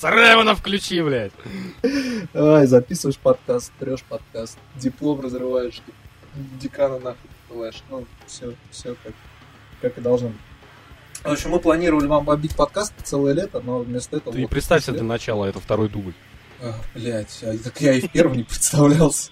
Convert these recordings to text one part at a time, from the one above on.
Царевна включи, блядь. Ай, записываешь подкаст, трешь подкаст, диплом разрываешь, декана нахуй посылаешь. Ну, все, все как, как и должно быть. В общем, мы планировали вам побить подкаст целое лето, но вместо этого... Ты вот представь себе для начала, это второй дубль. А, Блядь, а так я и в первом не представлялся.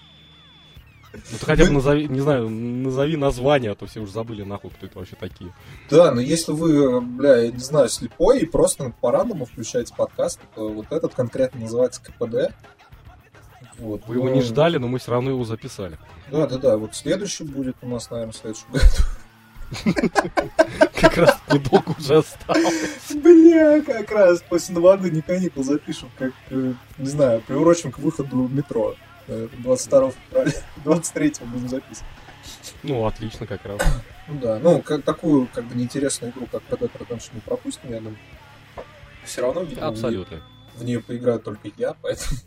Ну ты хотя бы назови, не знаю, назови название, а то все уже забыли нахуй, кто это вообще такие. Да, но если вы, бля, я не знаю, слепой и просто по рандому включаете подкаст, то вот этот конкретно называется КПД. Вот. Вы его Ну, не ждали, но мы все равно его записали. Да, да, да. Вот следующий будет у нас, наверное, в следующем году. Как раз недолго уже осталось. Бля, как раз после новогодних каникул запишем, как, э, не знаю, приурочим к выходу метро. Э, 22 февраля, 23 будем записывать. Ну, отлично как раз. Ну да, ну, как, такую, как бы, неинтересную игру, как Red Dead Redemption не пропустим, я думаю. Все равно, видимо, Абсолютно. в нее поиграю только я, поэтому...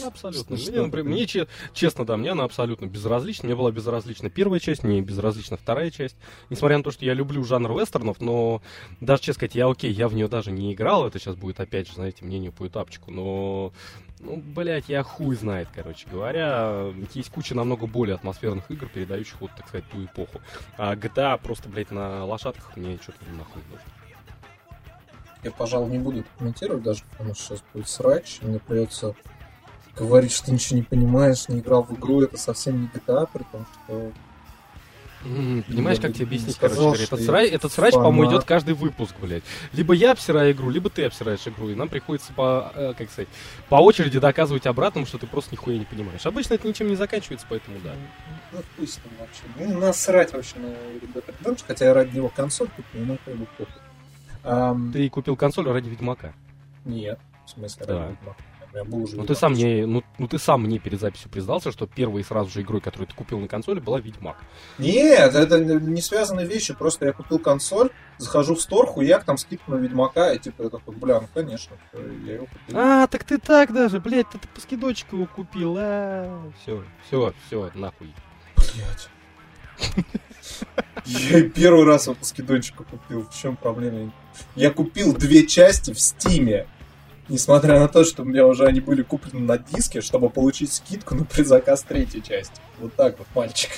Ну, Абсолютно. Мне, например, мне че- честно, да, мне она абсолютно безразлична. Мне была безразлична первая часть, мне безразлична вторая часть. Несмотря на то, что я люблю жанр вестернов, но даже, честно сказать, я окей, я в нее даже не играл. Это сейчас будет, опять же, знаете, мнение по этапчику. Но, ну, блядь, я хуй знает, короче говоря. Есть куча намного более атмосферных игр, передающих вот, так сказать, ту эпоху. А GTA просто, блядь, на лошадках мне что-то нахуй не нужно. Я, пожалуй, не буду комментировать даже, потому что сейчас будет срач, и мне придется говорить, что ты ничего не понимаешь, не играл в игру, это совсем не GTA, при том, что... Понимаешь, как тебе объяснить, сказал, короче Этот срач, этот срач, по-моему, идет каждый выпуск, блядь. Либо я обсираю игру, либо ты обсираешь игру, и нам приходится по, э, как сказать, по очереди доказывать обратному, что ты просто нихуя не понимаешь. Обычно это ничем не заканчивается, поэтому да. Ну, с ним вообще. Ну, насрать вообще на Redemption, хотя я ради него консоль купил, но как бы похуй. Ты купил консоль ради Ведьмака. Нет, в смысле, Да. ради Ведьмака. Меня был уже Ну ты сам мне, ну, ну ты сам мне перед записью признался, что первой сразу же игрой, которую ты купил на консоли, была Ведьмак. Нет, это не связанные вещи, просто я купил консоль, захожу в стор, хуяк, там на Ведьмака, и типа я такой, бля, ну конечно, я его купил. А, так ты так даже, блядь, ты, ты по скидочку его купил, а, все, все, все, нахуй. Блять. Я первый раз его по скидончику купил. В чем проблема? Я купил две части в Стиме. Несмотря на то, что у меня уже они были куплены на диске, чтобы получить скидку на предзаказ третьей части. Вот так вот, мальчик.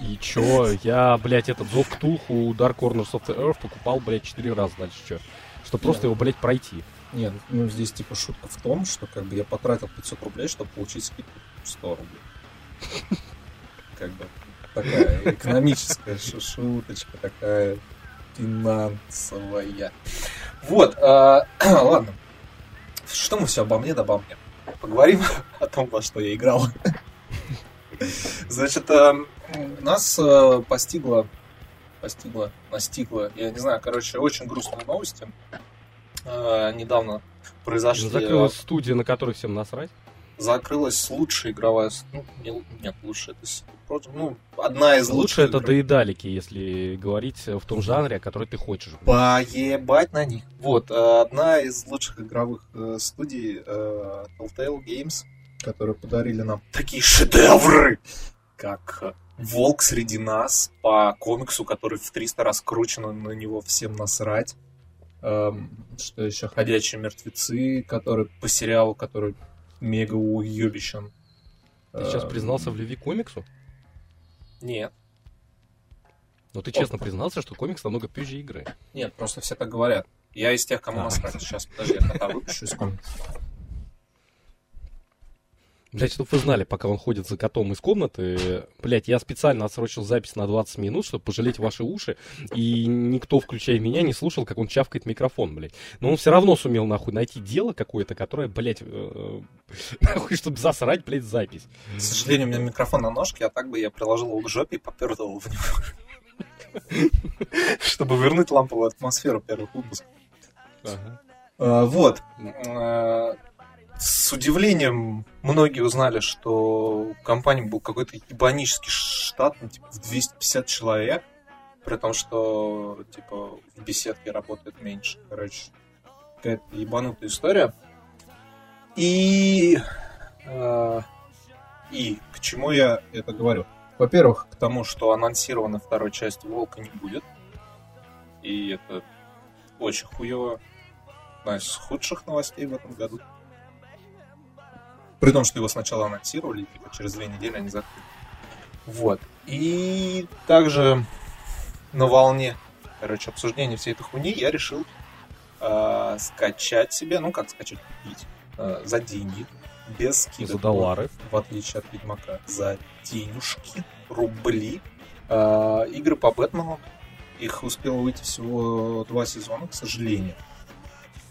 И чё, я, блядь, этот Зов Ктулху у Dark Corners of the Earth покупал, блядь, четыре раза дальше, чё? Что просто его, блядь, пройти. Нет, ну здесь типа шутка в том, что как бы я потратил 500 рублей, чтобы получить скидку 100 рублей. Как бы такая экономическая шу- шуточка, такая финансовая. Вот, а, ладно. Что мы все обо мне да обо мне? Поговорим о том, во что я играл. Значит, а, нас постигла, постигла, настигла, я не знаю, короче, очень грустные новости. А, Недавно произошли... Закрылась студия, на которой всем насрать. Закрылась лучшая игровая... Ну, не, нет, лучше это... Ну, одна из лучших... Лучше это игр- доедалики, если говорить в том жанре, о который ты хочешь. Поебать на них. Вот, э, одна из лучших игровых э, студий э, Telltale Games, которые подарили нам такие шедевры, как Волк среди нас по комиксу, который в 300 раз кручено, на него всем насрать. Эм, что еще? Ходячие мертвецы, который по сериалу, который мега уебищен. Ты сейчас признался в любви к комиксу? Нет. Но ты честно признался, что комикс намного позже игры. Нет, просто все так говорят. Я из тех, кому А. насрать. Сейчас, подожди, я кота выпущу из комнаты. Блять, чтобы вы знали, пока он ходит за котом из комнаты, блять, я специально отсрочил запись на 20 минут, чтобы пожалеть ваши уши, и никто, включая меня, не слушал, как он чавкает микрофон, блять. Но он все равно сумел, нахуй, найти дело какое-то, которое, блять, э, нахуй, чтобы засрать, блять, запись. К сожалению, у меня микрофон на ножке, а так бы я приложил его к жопе и попердал в него. Чтобы вернуть ламповую атмосферу первых выпусков. А, Вот. С удивлением многие узнали, что у компании был какой-то ебанический штат, ну, типа, в 250 человек, при том, что, типа, в беседке работает меньше. Короче, какая-то ебанутая история. И... а, И к чему я это говорю? Во-первых, к тому, что анонсирована второй часть Волка не будет. И это очень хуево. одна из худших новостей в этом году. При том, что его сначала анонсировали, типа, через две недели они закрыли. Вот. И также на волне, короче, обсуждения всей этой хуйни я решил э, скачать себе, ну как скачать, купить э, за деньги, без скидок. За доллары. В отличие от Ведьмака. За денежки, рубли. Э, игры по Бэтмену. Их успело выйти всего два сезона, к сожалению.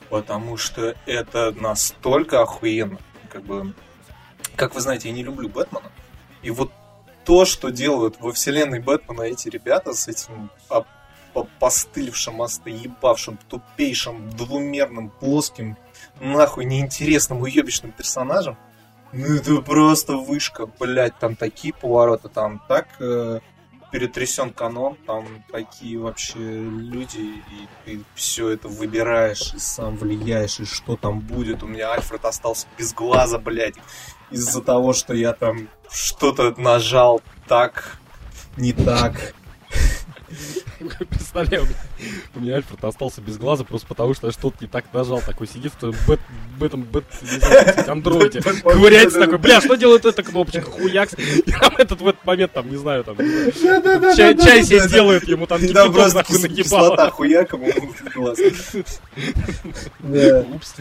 Потому что это настолько охуенно. Как бы, как вы знаете, я не люблю Бэтмена. И вот то, что делают во вселенной Бэтмена эти ребята с этим постылевшим, остоебавшим, тупейшим, двумерным, плоским, нахуй неинтересным, уебищным персонажем, ну это просто вышка, блядь, там такие повороты, там так э, перетрясен канон, там такие вообще люди, и ты все это выбираешь, и сам влияешь, и что там будет. У меня Альфред остался без глаза, блядь, из-за того, что я там что-то нажал так, не так. Представляю, у меня Альфред остался без глаза просто потому, что я что-то не так нажал. Такой сидит в этом андроиде. Ковыряется такой, бля, что делает эта кнопочка? Хуякс. Там этот в этот момент, там, не знаю, там, чай себе сделает ему, там, кипяток нахуй нагибал. хуяком глаз. Упс.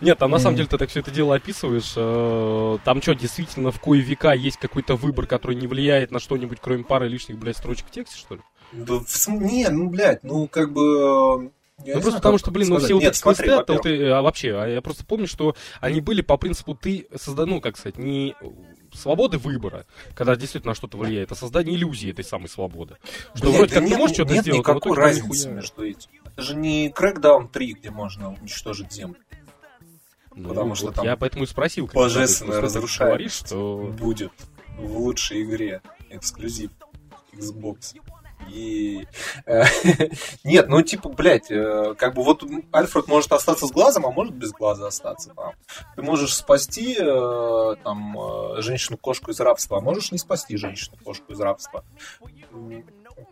Нет, там на самом деле ты так все это дело описываешь. Э, там что, действительно, в кое века есть какой-то выбор, который не влияет на что-нибудь, кроме пары лишних, блядь, строчек в тексте, что ли? Да, в, не, ну, блядь, ну, как бы... Я ну, просто потому что, блин, ну все вот эти смотри, квесты, ты, а вообще, а я просто помню, что они были по принципу ты созда, ну, как сказать, не свободы выбора, когда действительно что-то влияет, а создание иллюзии этой самой свободы. Что Блядь, вроде да как нет, ты можешь что-то сделать, а никакой разницы между этим. Это же не Crackdown 3, где можно уничтожить землю. Ну, Потому что вот там я поэтому и спросил. Божественно разрушает. Говоришь, что... Будет в лучшей игре эксклюзив Xbox. И... Э, нет, ну типа, блядь, э, как бы вот Альфред может остаться с глазом, а может без глаза остаться. Там. Ты можешь спасти э, там женщину-кошку из рабства, а можешь не спасти женщину-кошку из рабства.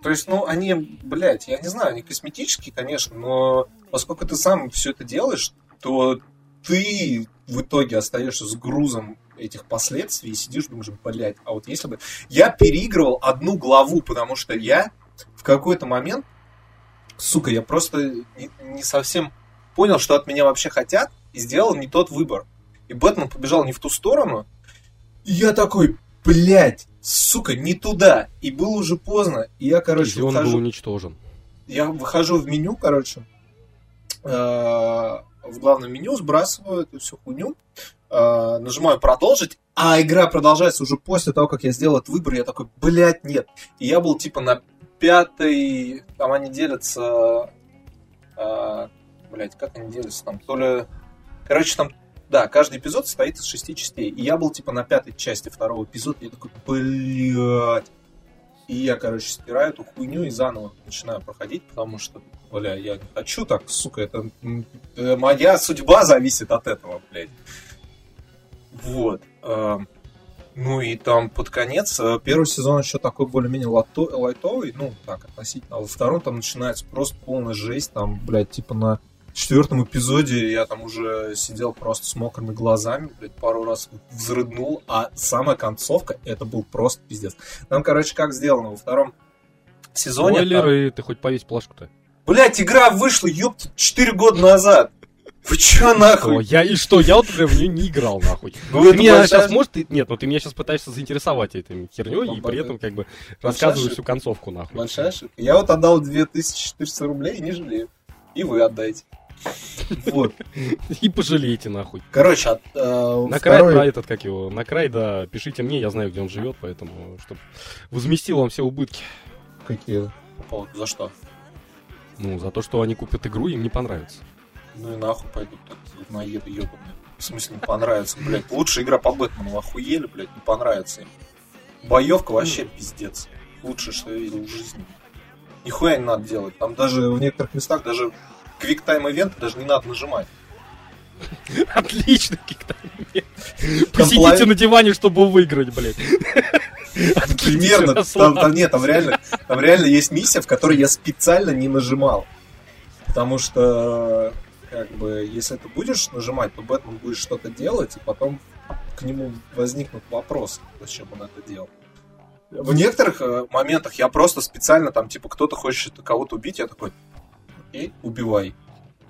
То есть, ну, они, блядь, я не знаю, они косметические, конечно, но поскольку ты сам все это делаешь, то ты в итоге остаешься с грузом этих последствий и сидишь, думаешь, блядь, а вот если бы... Я переигрывал одну главу, потому что я в какой-то момент, сука, я просто не, не совсем понял, что от меня вообще хотят, и сделал не тот выбор. И Бэтмен побежал не в ту сторону, и я такой, блядь, сука, не туда. И было уже поздно. И я, короче, и он выхожу... был уничтожен. Я выхожу в меню, короче, э, в главном меню, сбрасываю эту всю хуйню, э, нажимаю продолжить, а игра продолжается уже после того, как я сделал этот выбор, я такой, блядь, нет. И я был типа на пятой, там они делятся, э, блядь, как они делятся там, то ли, короче, там, да, каждый эпизод состоит из шести частей, и я был типа на пятой части второго эпизода, и я такой, блядь. И я, короче, стираю эту хуйню и заново начинаю проходить, потому что бля, я не хочу так, сука, это э, моя судьба зависит от этого, блядь. Вот. Эм, ну и там под конец, э, первый сезон еще такой более-менее лайтовый, ну так, относительно, а во втором там начинается просто полная жесть, там, блядь, типа на четвертом эпизоде я там уже сидел просто с мокрыми глазами, блядь, пару раз взрыднул, а самая концовка, это был просто пиздец. Там, короче, как сделано, во втором сезоне... Спойлеры, там... ты хоть повесь плашку-то. Блять, игра вышла, ёпта, 4 года назад. Вы чё нахуй? Что? Я и что? Я вот в нее не играл нахуй. Ну, ты меня большая... сейчас может ты... Нет, ну ты меня сейчас пытаешься заинтересовать этой херней и при этом как бы рассказываешь всю концовку нахуй. Большая ошибка. Я вот отдал 2400 рублей и не жалею. И вы отдайте. Вот. И пожалеете нахуй. Короче, от, э, на край про этот, как его, на край, да, пишите мне, я знаю, где он живет, поэтому, чтобы возместил вам все убытки. Какие? За что? Ну, за то, что они купят игру, им не понравится. Ну и нахуй пойдут говноеды ебаные. В смысле не понравится, блядь. Лучшая игра по Бэтмену, охуели, блядь, не понравится им. Боевка вообще mm. пиздец. Лучше, что я видел в жизни. Нихуя не надо делать. Там даже в некоторых местах даже квиктайм ивент даже не надо нажимать. Отлично, квиктайм ивент. Посидите на диване, чтобы выиграть, блядь. Примерно. Там, там нет, там реально, там реально есть миссия, в которой я специально не нажимал. Потому что, как бы, если ты будешь нажимать, то Бэтмен будет что-то делать, и потом к нему возникнут вопросы, зачем он это делал. В некоторых э, моментах я просто специально там, типа, кто-то хочет кого-то убить, я такой, окей, убивай.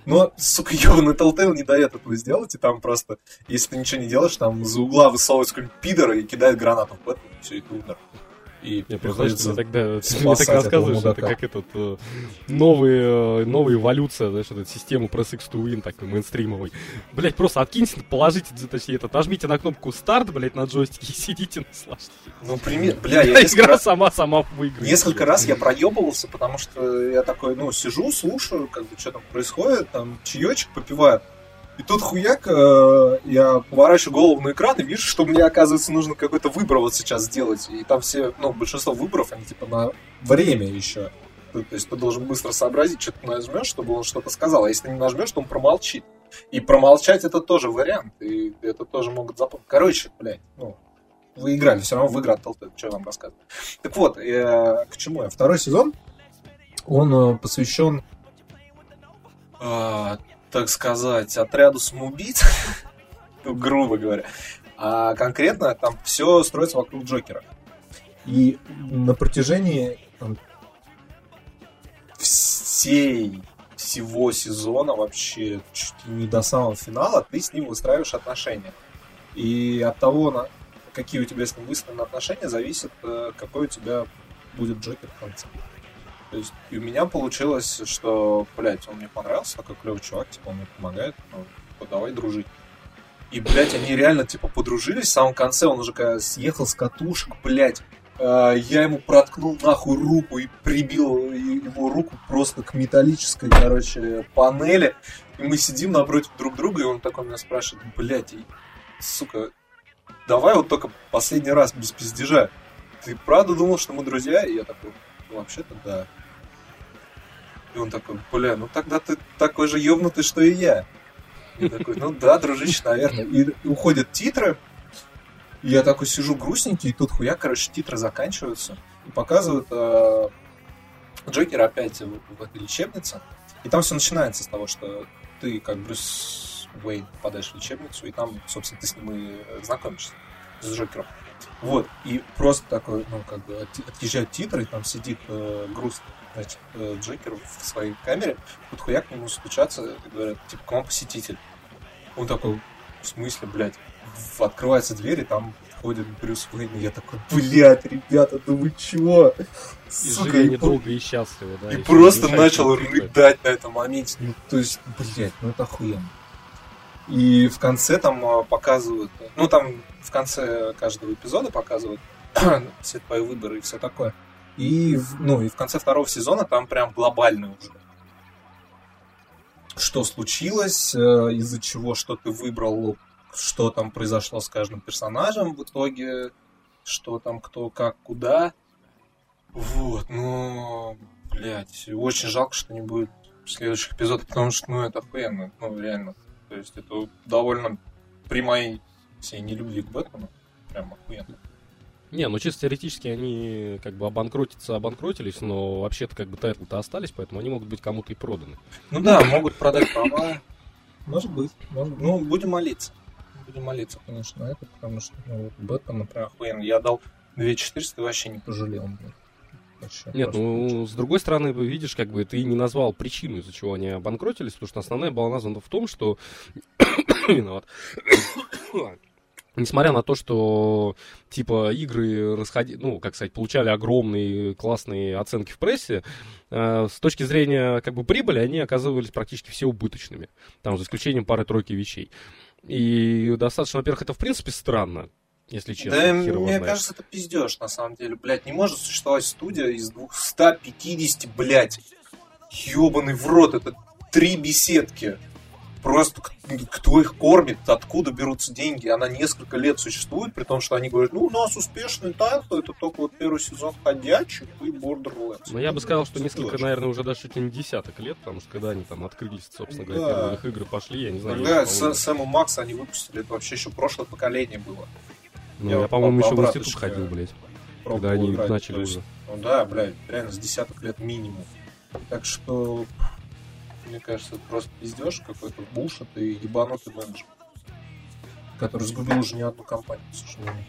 Но, сука, ебаный Telltale не дает этого сделать, и там просто, если ты ничего не делаешь, там за угла высовывается какой-нибудь пидор и кидает гранату в Бэтмен, и все, и ты умер и я приходится знаешь, тогда ты мне так рассказываешь, это как этот э, новый, э, новая эволюция, знаешь, эта система Press X to Win такой мейнстримовый. Блять, просто откиньте, положите, точнее, это, нажмите на кнопку старт, блять, на джойстике и сидите наслаждайтесь. Ну, пример, бля, я игра раз, сама сама выиграет. Несколько раз я проебывался, потому что я такой, ну, сижу, слушаю, как бы, что там происходит, там, чаечек попиваю. И тут хуяк, э, я поворачиваю голову на экран и вижу, что мне, оказывается, нужно какой-то выбор вот сейчас сделать. И там все, ну, большинство выборов, они типа на время еще. То есть ты должен быстро сообразить, что ты нажмешь, чтобы он что-то сказал. А если не нажмешь, то он промолчит. И промолчать это тоже вариант. И это тоже могут запомнить. Короче, блядь, ну, вы играли, все равно выиграл Telltale, что я вам рассказываю. Так вот, э, к чему я? Второй сезон, он э, посвящен э, так сказать, отряду самоубийц, ну, грубо говоря. А конкретно там все строится вокруг Джокера. И на протяжении там, всей всего сезона, вообще чуть не до самого финала, ты с ним выстраиваешь отношения. И от того, на, какие у тебя с ним выстроены отношения, зависит, э, какой у тебя будет Джокер в конце. То есть и у меня получилось, что, блядь, он мне понравился, такой клевый чувак, типа, он мне помогает, ну, типа, давай дружить. И, блядь, они реально, типа, подружились в самом конце, он уже когда съехал с катушек, блядь, э, я ему проткнул нахуй руку и прибил его руку просто к металлической, короче, панели. И мы сидим напротив друг друга, и он такой меня спрашивает, блядь, сука, давай вот только последний раз без пиздежа. Ты правда думал, что мы друзья? И я такой, ну, вообще-то да. И он такой, бля, ну тогда ты такой же ёбнутый, что и я. И такой, ну да, дружище, наверное. И уходят титры. И я такой сижу грустненький, и тут хуя, короче, титры заканчиваются. И показывают э, Джокера опять в, в этой лечебнице. И там все начинается с того, что ты, как Брюс Уэйн, попадаешь в лечебницу, и там, собственно, ты с ним и знакомишься, с Джокером. Вот, и просто такой, ну, как бы, отъезжают титры, и там сидит э, грустный, значит, э, Джекер в своей камере, тут хуя к нему стучаться и говорят, типа, к вам посетитель. Он такой, в смысле, блядь? Открывается дверь, и там входит Брюс Уэйн, и я такой, блядь, ребята, да вы чего? И Сука, и долго и счастливо, да. И, и просто начал рыдать на этом моменте. Ну, то есть, блядь, ну это охуенно. И в конце там а, показывают, ну там в конце каждого эпизода показывают все твои выборы и все такое. И, ну, и в конце второго сезона там прям глобальный уже. Что случилось, э, из-за чего, что ты выбрал, что там произошло с каждым персонажем в итоге, что там, кто, как, куда. Вот, ну, блядь, очень жалко, что не будет следующих эпизодов, потому что, ну, это охуенно, ну, реально. То есть это довольно при моей всей нелюбви к Бэтмену прям охуенно. Не, ну чисто теоретически они как бы обанкротиться обанкротились, но вообще-то как бы тайтлы-то остались, поэтому они могут быть кому-то и проданы. Ну да, могут продать права. Может быть. Может... Ну, будем молиться. Будем молиться, конечно, на это, потому что ну, Бэтмен, например, охуенно. Я дал 2400 и вообще не пожалел. Блин. Вообще, Нет, ну, с другой стороны, видишь, как бы ты не назвал причину, из-за чего они обанкротились, потому что основная была названа в том, что... Виноват. Несмотря на то, что типа игры расходи, ну, как сказать, получали огромные классные оценки в прессе, э, с точки зрения как бы прибыли они оказывались практически все убыточными, там за исключением пары-тройки вещей. И достаточно, во-первых, это в принципе странно, если честно. Да, мне знает. кажется, это пиздеж, на самом деле. Блядь, не может существовать студия из 250, блядь, ебаный в рот, это три беседки. Просто кто их кормит, откуда берутся деньги. Она несколько лет существует, при том, что они говорят, ну, у нас успешный title, это только вот первый сезон ходячих и Borderlands. Ну, я бы сказал, что несколько, наверное, уже даже чуть ли не десяток лет, потому что когда они там открылись, собственно говоря, да. первые их игры пошли, я не знаю. Когда с, Сэм и Макса они выпустили, это вообще еще прошлое поколение было. Ну, я, я по-моему, еще в институт ходил, блядь. Когда они играть. начали есть, уже. Ну да, блядь, реально с десяток лет минимум. Так что мне кажется, это просто пиздеж какой-то, бушет и ебанутый менеджер, который сгубил уже не одну компанию, к сожалению.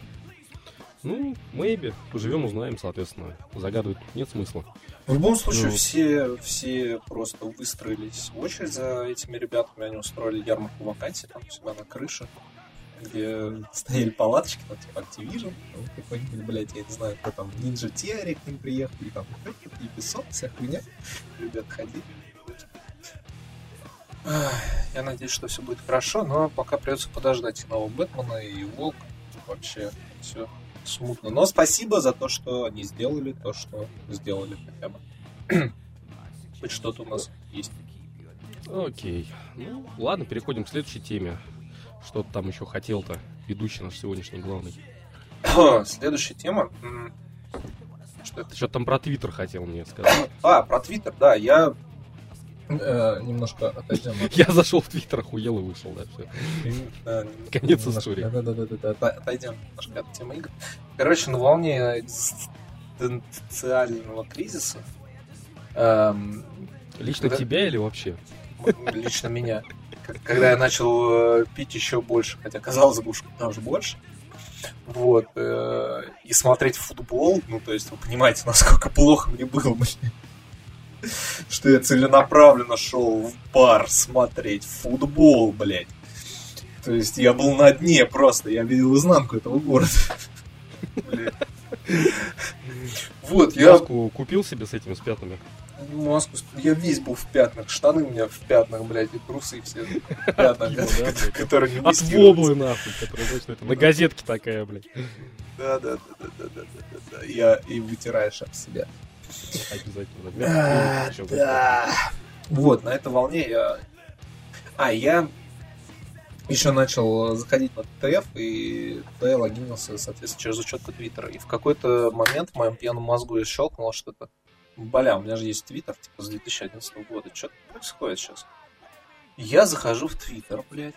Ну, maybe. Поживем, узнаем, соответственно. Загадывать нет смысла. В любом случае, ну. все, все просто выстроились в очередь за этими ребятами. Они устроили ярмарку вакансий там у себя на крыше, где стояли палаточки, там, типа Activision, там, какой-нибудь, блядь, я не знаю, кто там, Ninja Theory к ним приехали, там, Ubisoft, вся хуйня. Ребят ходили. Я надеюсь, что все будет хорошо, но пока придется подождать и нового Бэтмена, и Волк. Вообще все смутно. Но спасибо за то, что они сделали то, что сделали хотя бы. Хоть что-то у нас есть. Окей. Ну, ладно, переходим к следующей теме. Что ты там еще хотел-то, ведущий наш сегодняшний главный? Следующая тема. Что Ты что-то там про Твиттер хотел мне сказать. А, про Твиттер, да. Я Э, немножко отойдем. Я зашел в Твиттер, охуел и вышел, да, все. Конец истории. Да, да, да, да, да, отойдем немножко от темы игр. Короче, на волне экзистенциального кризиса. Эм, лично тебя или вообще? Лично меня. Когда я начал э, пить еще больше, хотя казалось бы, даже больше. Вот. Э, и смотреть футбол, ну, то есть, вы понимаете, насколько плохо мне было, блин что я целенаправленно шел в бар смотреть футбол, блядь. То есть я был на дне просто, я видел изнанку этого города. Вот, я... Маску купил себе с этими с пятнами? Маску, я весь был в пятнах, штаны у меня в пятнах, блядь, и трусы все в пятнах, которые не От воблы, нахуй, на газетке такая, блядь. Да, да, да, да, да, да, да, я и вытираешь об себя. Обязательно. Да. Вот, на этой волне я... А, я еще начал заходить на ТТФ, и туда я логинился, соответственно, через учетку Твиттера. И в какой-то момент в моем пьяном мозгу я щелкнул что-то. Бля, у меня же есть Твиттер, типа, с 2011 года. Что происходит сейчас? Я захожу в Твиттер, блядь.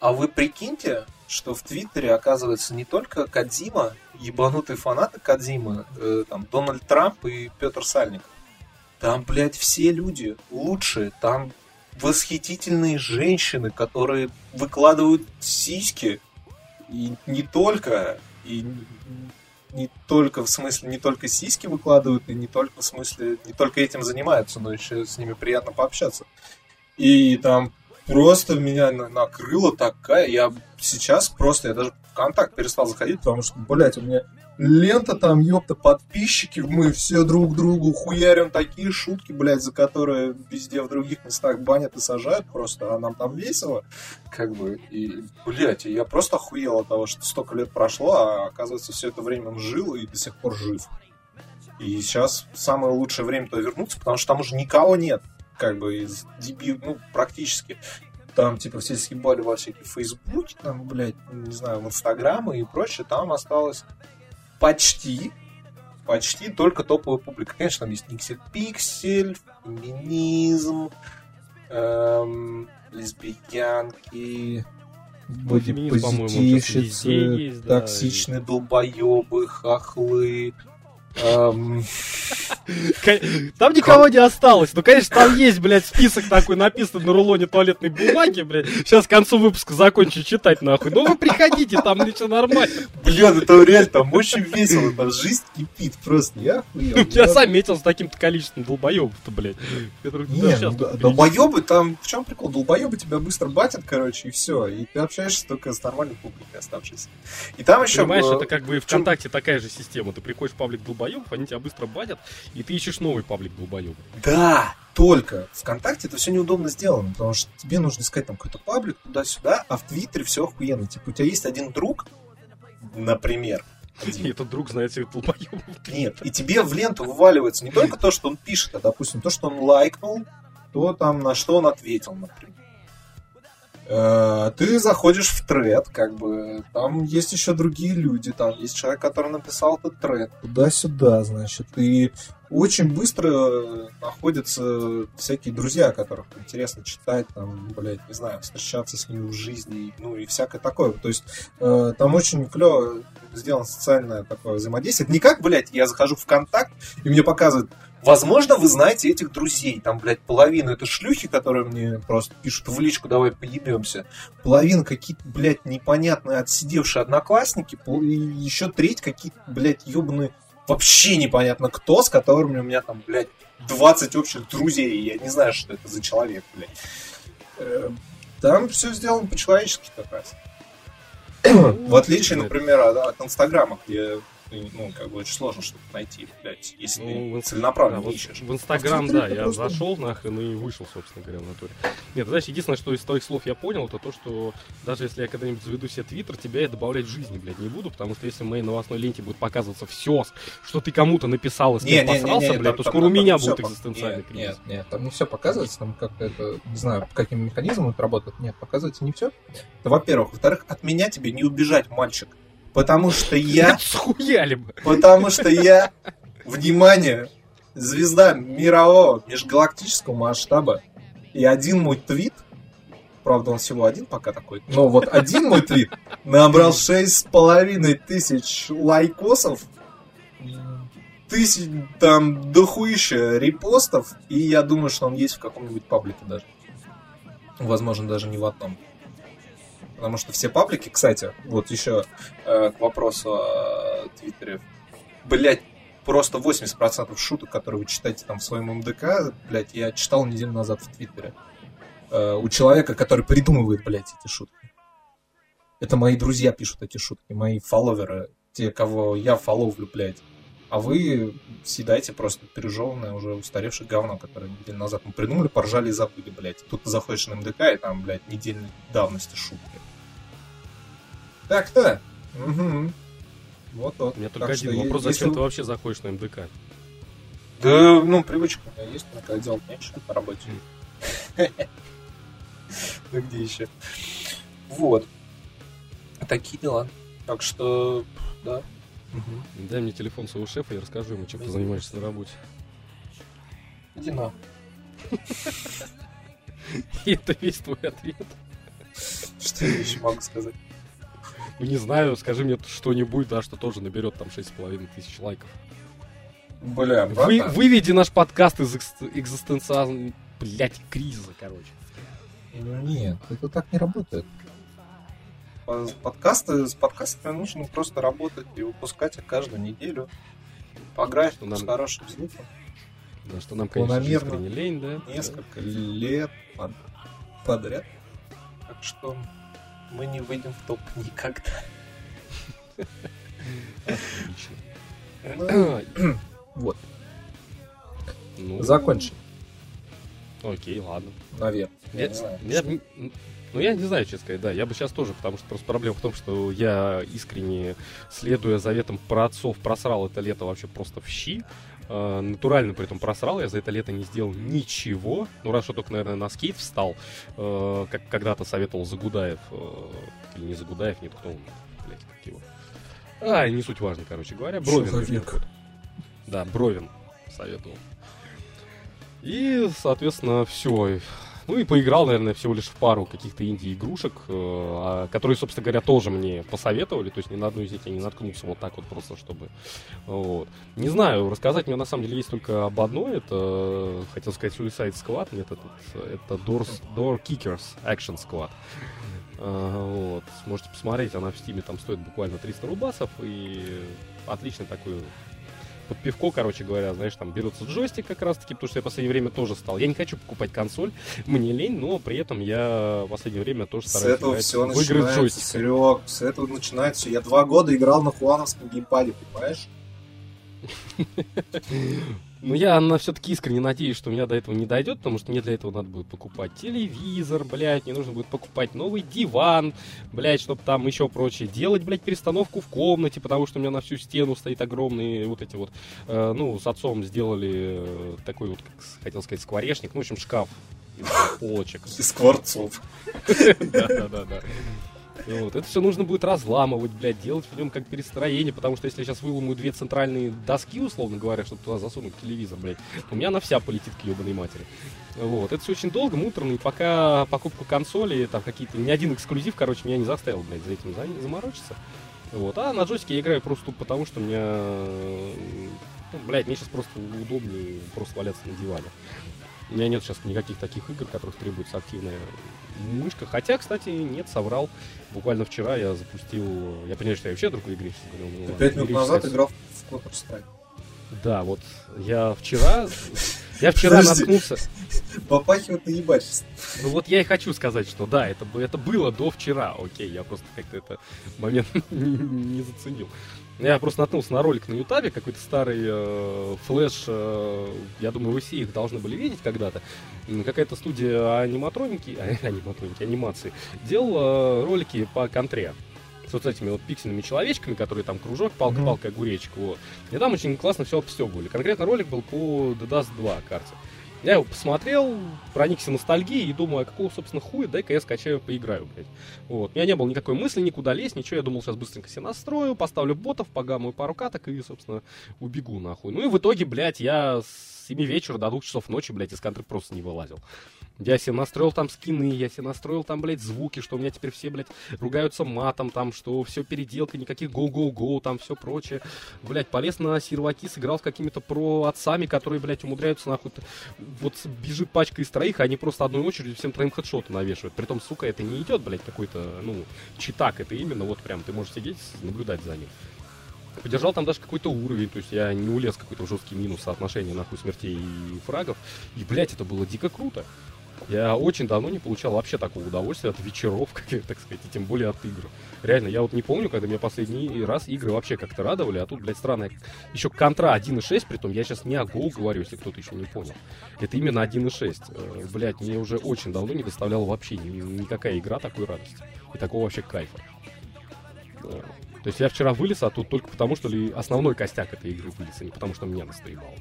А вы прикиньте, что в Твиттере оказывается не только Кадзима, ебанутые фанаты Кадзима, э, там Дональд Трамп и Петр Сальник. Там, блядь, все люди лучшие. Там восхитительные женщины, которые выкладывают сиськи. И не только. И не только в смысле, не только сиськи выкладывают, и не только в смысле, не только этим занимаются, но еще с ними приятно пообщаться. И там просто меня накрыла такая, я сейчас просто, я даже в контакт перестал заходить, потому что, блядь, у меня лента там, ёпта, подписчики, мы все друг другу хуярим такие шутки, блядь, за которые везде в других местах банят и сажают просто, а нам там весело, как бы, и, блядь, я просто охуел от того, что столько лет прошло, а оказывается, все это время он жил и до сих пор жив. И сейчас самое лучшее время то вернуться, потому что там уже никого нет как бы из дебил, ну, практически. Там, типа, все съебали во всякие Фейсбуке, там, блядь, не знаю, в Инстаграм и прочее, там осталось почти, почти только топовая публика. Конечно, там есть Никсель Пиксель, феминизм, эм, лесбиянки, бодипозитивщицы, токсичные да. долбоебы, хохлы, там никого не осталось. Ну, конечно, там есть, блядь, список такой написан на рулоне туалетной бумаги, блядь. Сейчас к концу выпуска закончу читать, нахуй. Ну, вы приходите, там ничего нормально. Блин, это реально там очень весело, там жизнь кипит просто. Я охуел. Я заметил с таким-то количеством долбоебов-то, блядь. Ну долбоебы, там, в чем прикол? Долбоебы тебя быстро батят, короче, и все. И ты общаешься только с нормальной публикой оставшейся. И там еще... Понимаешь, это как бы ВКонтакте такая же система. Ты приходишь в паблик долбоебов, долбоебов, они тебя быстро батят, и ты ищешь новый паблик долбоебов. Да, только ВКонтакте это все неудобно сделано, потому что тебе нужно искать там какой-то паблик туда-сюда, а в Твиттере все охуенно. Типа у тебя есть один друг, например, один. И этот друг знает всех долбоебов. Нет, и тебе в ленту вываливается не только то, что он пишет, а, допустим, то, что он лайкнул, то там, на что он ответил, например. Э, ты заходишь в тред, как бы, там есть еще другие люди, там есть человек, который написал этот тред, туда-сюда, значит, и очень быстро находятся всякие друзья, которых интересно читать, там, блядь, не знаю, встречаться с ними в жизни, ну и всякое такое. То есть э, там очень клево сделано социальное такое взаимодействие. Это не как, блядь, я захожу в контакт, и мне показывают Возможно, вы знаете этих друзей. Там, блядь, половина это шлюхи, которые мне просто пишут в личку, давай поебемся. Половина какие-то, блядь, непонятные отсидевшие одноклассники. И еще треть какие-то, блядь, ебаные вообще непонятно кто, с которыми у меня там, блядь, 20 общих друзей. Я не знаю, что это за человек, блядь. Э, там все сделано по-человечески как раз. В отличие, например, от Инстаграма, где ну, как бы очень сложно что-то найти, блядь, если ну, ты целенаправленно да, ищешь. В Инстаграм, да, я просто... зашел нахрен и вышел, собственно говоря, в натуре. Нет, знаешь, единственное, что из твоих слов я понял, это то, что даже если я когда-нибудь заведу себе твиттер, тебя я добавлять в жизни, блядь, не буду, потому что если в моей новостной ленте будет показываться все, что ты кому-то написал и с кем посрался, не, не, блядь, там, то скоро там, у меня будет экзистенциальный нет, кризис. Нет, нет, там не все показывается, там как-то это, не знаю, каким механизмом это работает. Нет, показывается не все. Это во-первых. Во-вторых, от меня тебе не убежать, мальчик. Потому что я... Схуяли бы. Потому что я, внимание, звезда мирового межгалактического масштаба. И один мой твит, правда, он всего один пока такой, но вот один мой твит набрал шесть с половиной тысяч лайкосов, тысяч, там, дохуища репостов, и я думаю, что он есть в каком-нибудь паблике даже. Возможно, даже не в одном. Потому что все паблики, кстати, вот еще э, к вопросу о Твиттере, блять, просто 80% шуток, которые вы читаете там в своем МДК, блядь, я читал неделю назад в Твиттере. Э, у человека, который придумывает, блядь, эти шутки. Это мои друзья пишут эти шутки, мои фолловеры, те, кого я фолловлю, блядь. А вы съедаете просто пережеванное, уже устаревшее говно, которое неделю назад мы придумали, поржали и забыли, блядь. Тут ты заходишь на МДК, и там, блядь, недельной давности шутки. Так-то. Угу. Вот, вот. У меня только так один вопрос, если... зачем ты вообще заходишь на МДК? Да, ну, привычка у меня есть, но когда делать меньше по работе. Ну, где еще? Вот. Такие дела. Так что, да. Дай мне телефон своего шефа, я расскажу ему, чем ты занимаешься на работе. Иди на. И это весь твой ответ. Что я еще могу сказать? Ну, не знаю, скажи мне что-нибудь, да, что тоже наберет там 6,5 тысяч лайков. Бля, Вы, Выведи наш подкаст из экзистенциального, блядь, кризиса, короче. Нет, это так не работает. Подкасты, с подкастами нужно просто работать и выпускать их каждую неделю. По графику, нам... с хорошим звуком. Да, что нам, конечно, не лень, да? Несколько да. лет под... подряд. Так что мы не выйдем в топ никогда. Отлично. Вот. Ну, Закончим. Окей, ладно. Наверное. Я, я, не знаю, я, ну, я не знаю, честно сказать, да. Я бы сейчас тоже, потому что просто проблема в том, что я искренне, следуя заветам про отцов, просрал это лето вообще просто в щи. Э, натурально при этом просрал, я за это лето не сделал ничего. Ну, раз что только, наверное, на скейт встал, э, как когда-то советовал Загудаев, э, или не Загудаев, нет, кто он, блядь, как его. А, не суть важно, короче говоря. Бровин. Да, Бровин советовал. И, соответственно, все. Ну и поиграл, наверное, всего лишь в пару каких-то инди-игрушек, э, а, которые, собственно говоря, тоже мне посоветовали. То есть ни на одну из них я не наткнулся вот так вот просто, чтобы... Вот. Не знаю, рассказать мне на самом деле есть только об одной. Это, хотел сказать, Suicide Squad. Нет, это, это Doors, Door Kickers Action Squad. Uh, вот. Можете посмотреть, она в стиме там стоит буквально 300 рубасов. И отличный такой под пивко, короче говоря, знаешь, там берется джойстик как раз-таки, потому что я в последнее время тоже стал. Я не хочу покупать консоль, мне лень, но при этом я в последнее время тоже стараюсь с этого все в игры джойстика. Серег, с этого начинается. Я два года играл на хуановском геймпаде, понимаешь? Ну, я на все-таки искренне надеюсь, что у меня до этого не дойдет, потому что мне для этого надо будет покупать телевизор, блядь, мне нужно будет покупать новый диван, блядь, чтобы там еще прочее делать, блядь, перестановку в комнате, потому что у меня на всю стену стоит огромный вот эти вот, э, ну, с отцом сделали э, такой вот, как хотел сказать, скворечник, ну, в общем, шкаф из полочек. Из скворцов. Да-да-да. Вот. Это все нужно будет разламывать, блядь, делать в нем как перестроение, потому что если я сейчас выломаю две центральные доски, условно говоря, чтобы туда засунуть телевизор, блядь, у меня она вся полетит к ебаной матери. Вот. Это все очень долго, муторно, и пока покупку консоли, там какие-то, ни один эксклюзив, короче, меня не заставил, блядь, за этим заморочиться. Вот. А на джойстике я играю просто потому, что у меня Ну, блядь, мне сейчас просто удобнее просто валяться на диване. У меня нет сейчас никаких таких игр, которых требуется активная мышка. Хотя, кстати, нет, соврал. Буквально вчера я запустил... Я понимаю, что я вообще другой игре сейчас говорил. Ну, Пять минут назад играл в Counter-Strike. Да, вот я вчера... Я вчера наткнулся... Попахивает на ебачество. Ну вот я и хочу сказать, что да, это, это было до вчера. Окей, я просто как-то это момент не заценил. Я просто наткнулся на ролик на Ютабе, какой-то старый э, флеш, э, я думаю, вы все их должны были видеть когда-то. Какая-то студия аниматроники, а, аниматроники, анимации, делала э, ролики по контре с вот этими вот пиксельными человечками, которые там кружок, палка, палка, огуречек, вот. И там очень классно все обстебывали. Конкретно ролик был по The Dust 2 карте. Я его посмотрел, проникся ностальгией и думаю, а какого, собственно, хуя, дай-ка я скачаю, поиграю, блядь. Вот. У меня не было никакой мысли никуда лезть, ничего. Я думал, сейчас быстренько себе настрою, поставлю ботов, погамую пару каток и, собственно, убегу нахуй. Ну и в итоге, блядь, я с 7 вечера до 2 часов ночи, блядь, из контры просто не вылазил. Я себе настроил там скины, я себе настроил там, блядь, звуки, что у меня теперь все, блядь, ругаются матом, там, что все переделка, никаких go-go-go, там, все прочее. Блядь, полез на серваки, сыграл с какими-то про отцами, которые, блядь, умудряются, нахуй, вот бежит пачка из троих, а они просто одной очередью всем троим хедшоты навешивают. Притом, сука, это не идет, блядь, какой-то, ну, читак, это именно вот прям, ты можешь сидеть, наблюдать за ним. Подержал там даже какой-то уровень, то есть я не улез какой-то жесткий минус соотношения нахуй смертей и фрагов. И, блядь, это было дико круто. Я очень давно не получал вообще такого удовольствия от вечеров, как, так сказать, и тем более от игр. Реально, я вот не помню, когда меня последний раз игры вообще как-то радовали, а тут, блядь, странная... Еще контра 1.6, притом я сейчас не о Go говорю, если кто-то еще не понял. Это именно 1.6. Э, блядь, мне уже очень давно не доставляла вообще ни, никакая игра такой радости. И такого вообще кайфа. То есть я вчера вылез, а тут только потому, что ли основной костяк этой игры вылез, а не потому, что меня настреебало.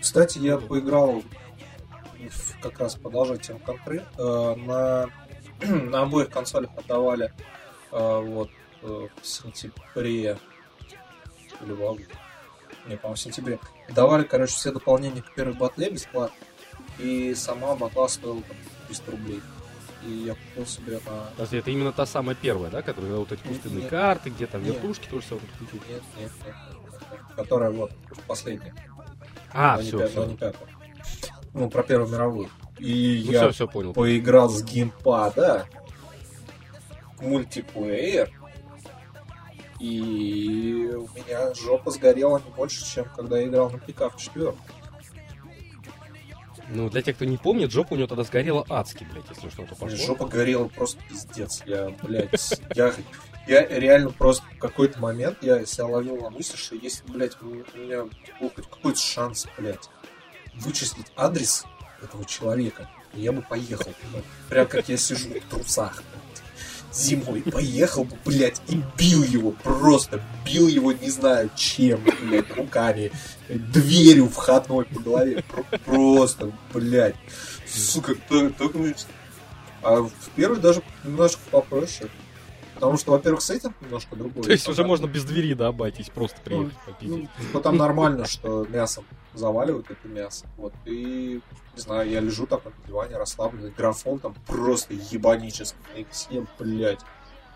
Кстати, я поиграл как раз продолжать тему контры. Э, на, на обоих консолях отдавали э, вот э, в сентябре или в августе. Не, по-моему, в сентябре. Давали, короче, все дополнения к первой батле бесплатно. И сама батла стоила там 300 рублей. И я купил себе на... Подожди, это именно та самая первая, да, которая вот эти пустынные нет, карты, где там нет, вертушки, тоже все вот Нет, нет, нет, нет. Которая вот последняя. А, все, все. Не пятая ну, про Первую мировую. И ну, я все, все понял. поиграл с геймпада мультиплеер, и у меня жопа сгорела не больше, чем когда я играл на ПК в четвертом. Ну, для тех, кто не помнит, жопа у него тогда сгорела адски, блядь, если что-то пошло. Жопа горела просто пиздец. Я, блядь, я, я реально просто в какой-то момент я себя ловил на мысли, что если, блядь, у меня был хоть какой-то шанс, блядь, вычислить адрес этого человека, я бы поехал Прям как я сижу в трусах зимой. Поехал бы, блядь, и бил его. Просто бил его, не знаю чем, блядь, руками. Дверью входной по голове. Просто, блядь. Сука, только... А в первый даже немножко попроще. Потому что, во-первых, с этим немножко другой. То есть уже можно без двери, да, обойтись, просто приехать ну, попить. Ну, там нормально, что мясом заваливают это мясо. Вот, и, не знаю, я лежу там на диване, расслабленный, графон там просто ебанический. На X7, блядь,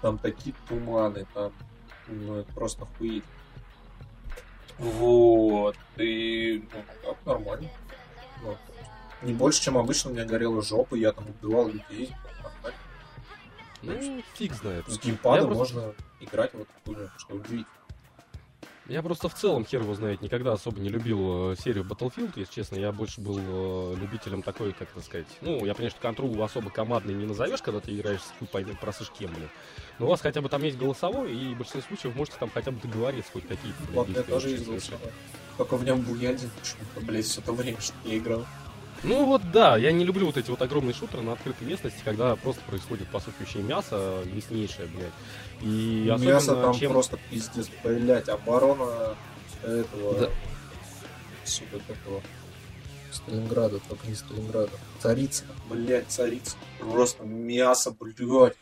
там такие туманы, там, ну, это просто хуит. Вот, и, ну, так, нормально. Вот. Не больше, чем обычно, у меня горела жопа, я там убивал людей. Ну, фиг знает. С геймпада можно просто... играть вот такую, что удивительно. Я просто в целом, хер его знает, никогда особо не любил э, серию Battlefield, если честно. Я больше был э, любителем такой, как это сказать... Ну, я понимаю, что контрол особо командный не назовешь, когда ты играешь с хуй поймет просышь кем, блин. Но у вас хотя бы там есть голосовой, и в большинстве случаев можете там хотя бы договориться хоть какие-то. Вот, я тоже есть голосовой. Только в нем был я один почему-то, блядь, все то время, что я играл. Ну вот да, я не люблю вот эти вот огромные шутеры на открытой местности, когда просто происходит посыпающее мясо, мяснейшее, блядь. И мясо там чем... просто пиздец, блядь, оборона этого... Да. Сука, этого... Сталинграда, только не Сталинграда. Царица, блядь, царица. Просто мясо, блядь.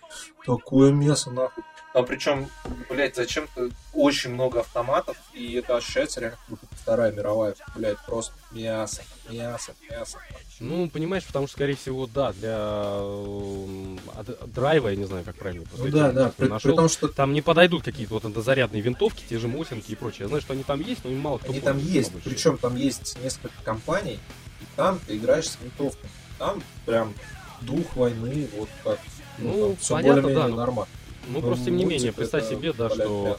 Такое мясо, нахуй. Там причем, блядь, зачем-то очень много автоматов, и это ощущается реально как будто Вторая мировая, блядь, просто мясо, мясо, мясо. Ну, понимаешь, потому что, скорее всего, да, для э, драйва, я не знаю, как правильно ну, да, да, при, нашел, при том, что... Там не подойдут какие-то вот зарядные винтовки, те же Мотинки и прочее. Я знаю, что они там есть, но им мало кто Они там есть, причем там есть несколько компаний, и там ты играешь с винтовками. Там прям дух войны, вот как. Ну, ну все понятно, да. Нормально. Ну, просто тем не менее, представь себе, да, что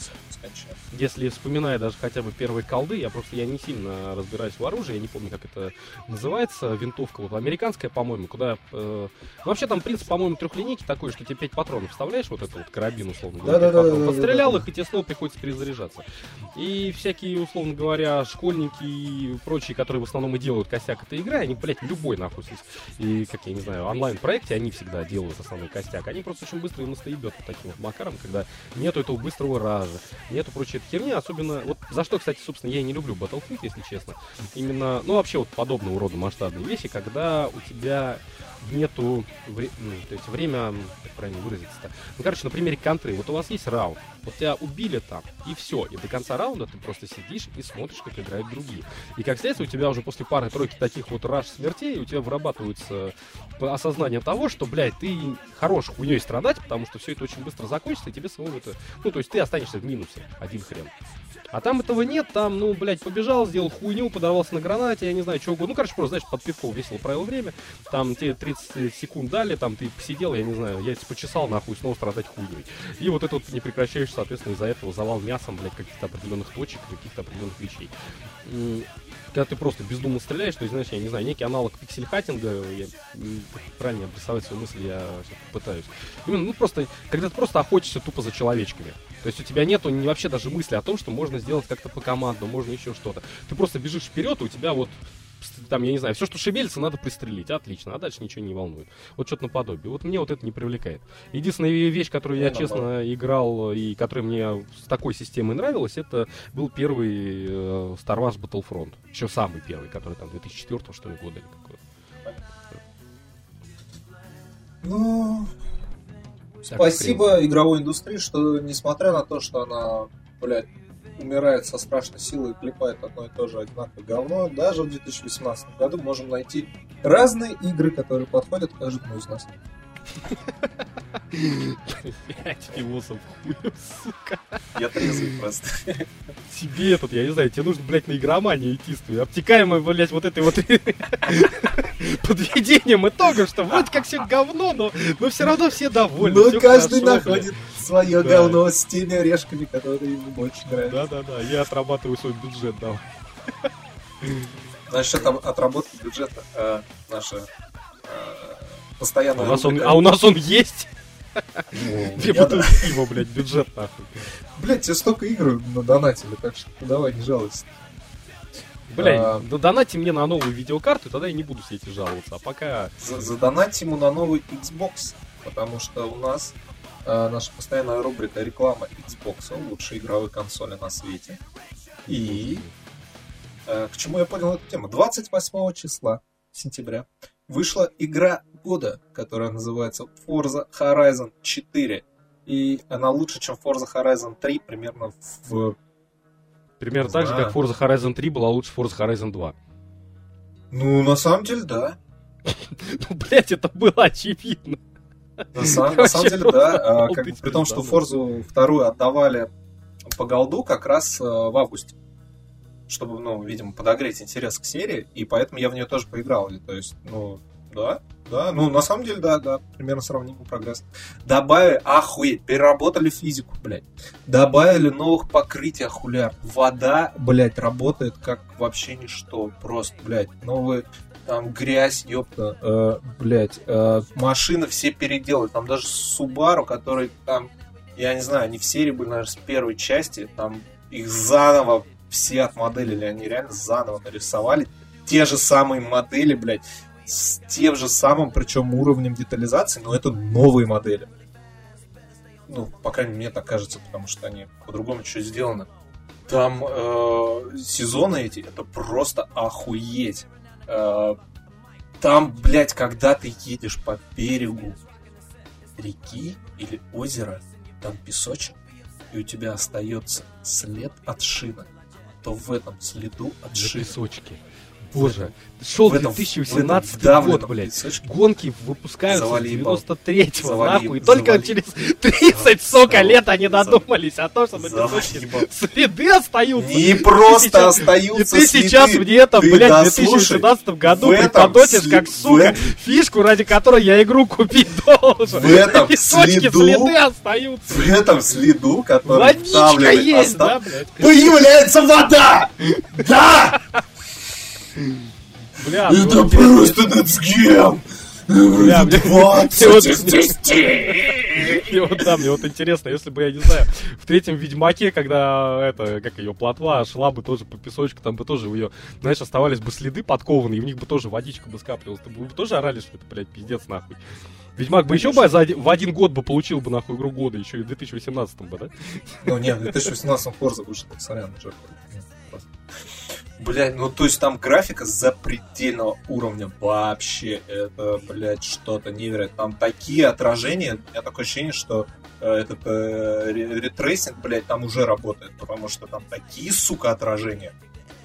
если вспоминая даже хотя бы первые колды, я просто я не сильно разбираюсь в оружии, я не помню, как это называется, винтовка вот американская, по-моему, куда... Э, вообще там принцип, по-моему, трехлинейки такой, что тебе 5 патронов вставляешь, вот это вот карабин, условно говоря, да, да, да, подстрелял да, их, и тебе снова приходится перезаряжаться. И всякие, условно говоря, школьники и прочие, которые в основном и делают косяк этой игры, они, блядь, любой нахуй, и, как я не знаю, онлайн-проекте, они всегда делают основной костяк. Они просто очень быстро и настоебет вот таким макаром, когда нету этого быстрого ража, нету прочей этой херни, особенно, вот за что, кстати, собственно, я и не люблю Battlefield, если честно, именно, ну, вообще вот подобного рода масштабные вещи, когда у тебя нету, ну, то есть время, как правильно выразиться-то, ну, короче, на примере контры, вот у вас есть раунд, вот тебя убили там, и все, и до конца раунда ты просто сидишь и смотришь, как играют другие. И как следствие, у тебя уже после пары-тройки таких вот раш смертей, у тебя вырабатывается осознание того, что, блядь, ты хорош хуйней страдать, потому что все это очень быстро закончится, и тебе самому это... Ну, то есть ты останешься в минусе, один хрен. А там этого нет, там, ну, блядь, побежал, сделал хуйню, подорвался на гранате, я не знаю, что угодно. Ну, короче, просто, знаешь, под пивком весело провел время. Там тебе 30 секунд дали, там ты посидел, я не знаю, я почесал, нахуй, снова страдать хуйней. И вот это вот не прекращаешь, соответственно, из-за этого завал мясом, блядь, каких-то определенных точек, каких-то определенных вещей когда ты просто бездумно стреляешь, то есть, знаешь, я не знаю, некий аналог пиксель-хаттинга, я правильно обрисовать свою мысль я пытаюсь. Именно, ну, просто, когда ты просто охотишься тупо за человечками. То есть у тебя нету вообще даже мысли о том, что можно сделать как-то по команду, можно еще что-то. Ты просто бежишь вперед, и у тебя вот там, я не знаю, все, что шевелится, надо пристрелить. Отлично, а дальше ничего не волнует. Вот что-то наподобие. Вот мне вот это не привлекает. Единственная вещь, которую я, честно, играл и которая мне с такой системой нравилась, это был первый э, Star Wars Battlefront. Еще самый первый, который там 2004 что ли года или какой Ну, спасибо игровой индустрии, что несмотря на то, что она, блядь, умирает со страшной силой и клепает одно и то же одинаковое говно, даже в 2018 году можем найти разные игры, которые подходят каждому из нас. Пять философ сука. Я трезвый просто. Тебе этот, я не знаю, тебе нужно, блядь, на игроманию идти с твоей обтекаемой, блядь, вот этой вот подведением итогов, что вроде как все говно, но, но все равно все довольны. Ну, каждый находит свое говно с теми орешками, которые ему больше нравятся. Да-да-да, я отрабатываю свой бюджет, да. Насчет отработки бюджета э, наша э, постоянно... А у нас он, а у нас он есть? Две бутылки пива, блядь, бюджет нахуй. Блядь, тебе столько игр надонатили, так что давай, не жалуйся. Блядь, а... донати мне на новую видеокарту, тогда я не буду все эти жаловаться. А пока... Задонать ему на новый Xbox, потому что у нас э, наша постоянная рубрика реклама Xbox, лучшей игровой консоли на свете. И э, к чему я понял эту тему? 28 числа сентября вышла игра года, которая называется Forza Horizon 4. И она лучше, чем Forza Horizon 3, примерно в... Примерно так же, как Forza Horizon 3 была лучше Forza Horizon 2. Ну, на самом деле, да. Ну, блять, это было очевидно. На самом деле, да. А, при том, что Forza вторую отдавали по голду как раз э, в августе чтобы, ну, видимо, подогреть интерес к серии, и поэтому я в нее тоже поиграл. То есть, ну, да, да, ну, на самом деле, да, да, примерно сравнимый прогресс. Добавили, охуеть, переработали физику, блядь. Добавили новых покрытий охуляр. Вода, блядь, работает как вообще ничто. Просто, блядь, новые там грязь, ёпта, э, блядь, э, машины все переделали. Там даже Subaru, который там, я не знаю, они в серии были, наверное, с первой части, там их заново все отмоделили, они реально заново нарисовали те же самые модели, блядь, с тем же самым, причем уровнем детализации, но это новые модели. Ну, по крайней мере, мне так кажется, потому что они по-другому чуть сделаны. Там э, сезоны эти, это просто охуеть. Э, там, блядь, когда ты едешь по берегу реки или озера, там песочек, и у тебя остается след от шины то в этом следу от шины... песочки. Боже, шел 2018 год, блядь. Гонки выпускаются завали с 93-го, нахуй. И только завали. через 30, сука, лет они додумались о том, что на следы остаются. Не просто остаются И ты сейчас мне это, блядь, в 2018 году преподносишь, как, сука, фишку, ради которой я игру купить должен. В этом следу, следы остаются. В этом следу, который Водичка есть, да, блядь? Появляется вода! Да! Бля, Это ну, просто нацгем! Бля, 20 из 10! И вот да, мне вот интересно, если бы, я не знаю, в третьем Ведьмаке, когда это, как ее, плотва шла бы тоже по песочку, там бы тоже у ее, знаешь, оставались бы следы подкованные, и в них бы тоже водичка бы скапливалась. Ты бы тоже орали, что это, блядь, пиздец нахуй. Ведьмак бы еще бы за один, в один год бы получил бы нахуй игру года, еще и в 2018 бы, да? Ну нет, в 2018 Forza вышел, сорян, уже. Блять, ну то есть там графика запредельного уровня вообще. Это, блядь, что-то невероятное. Там такие отражения. У меня такое ощущение, что э, этот э, ray tracing, блядь, там уже работает. Потому что там такие, сука, отражения.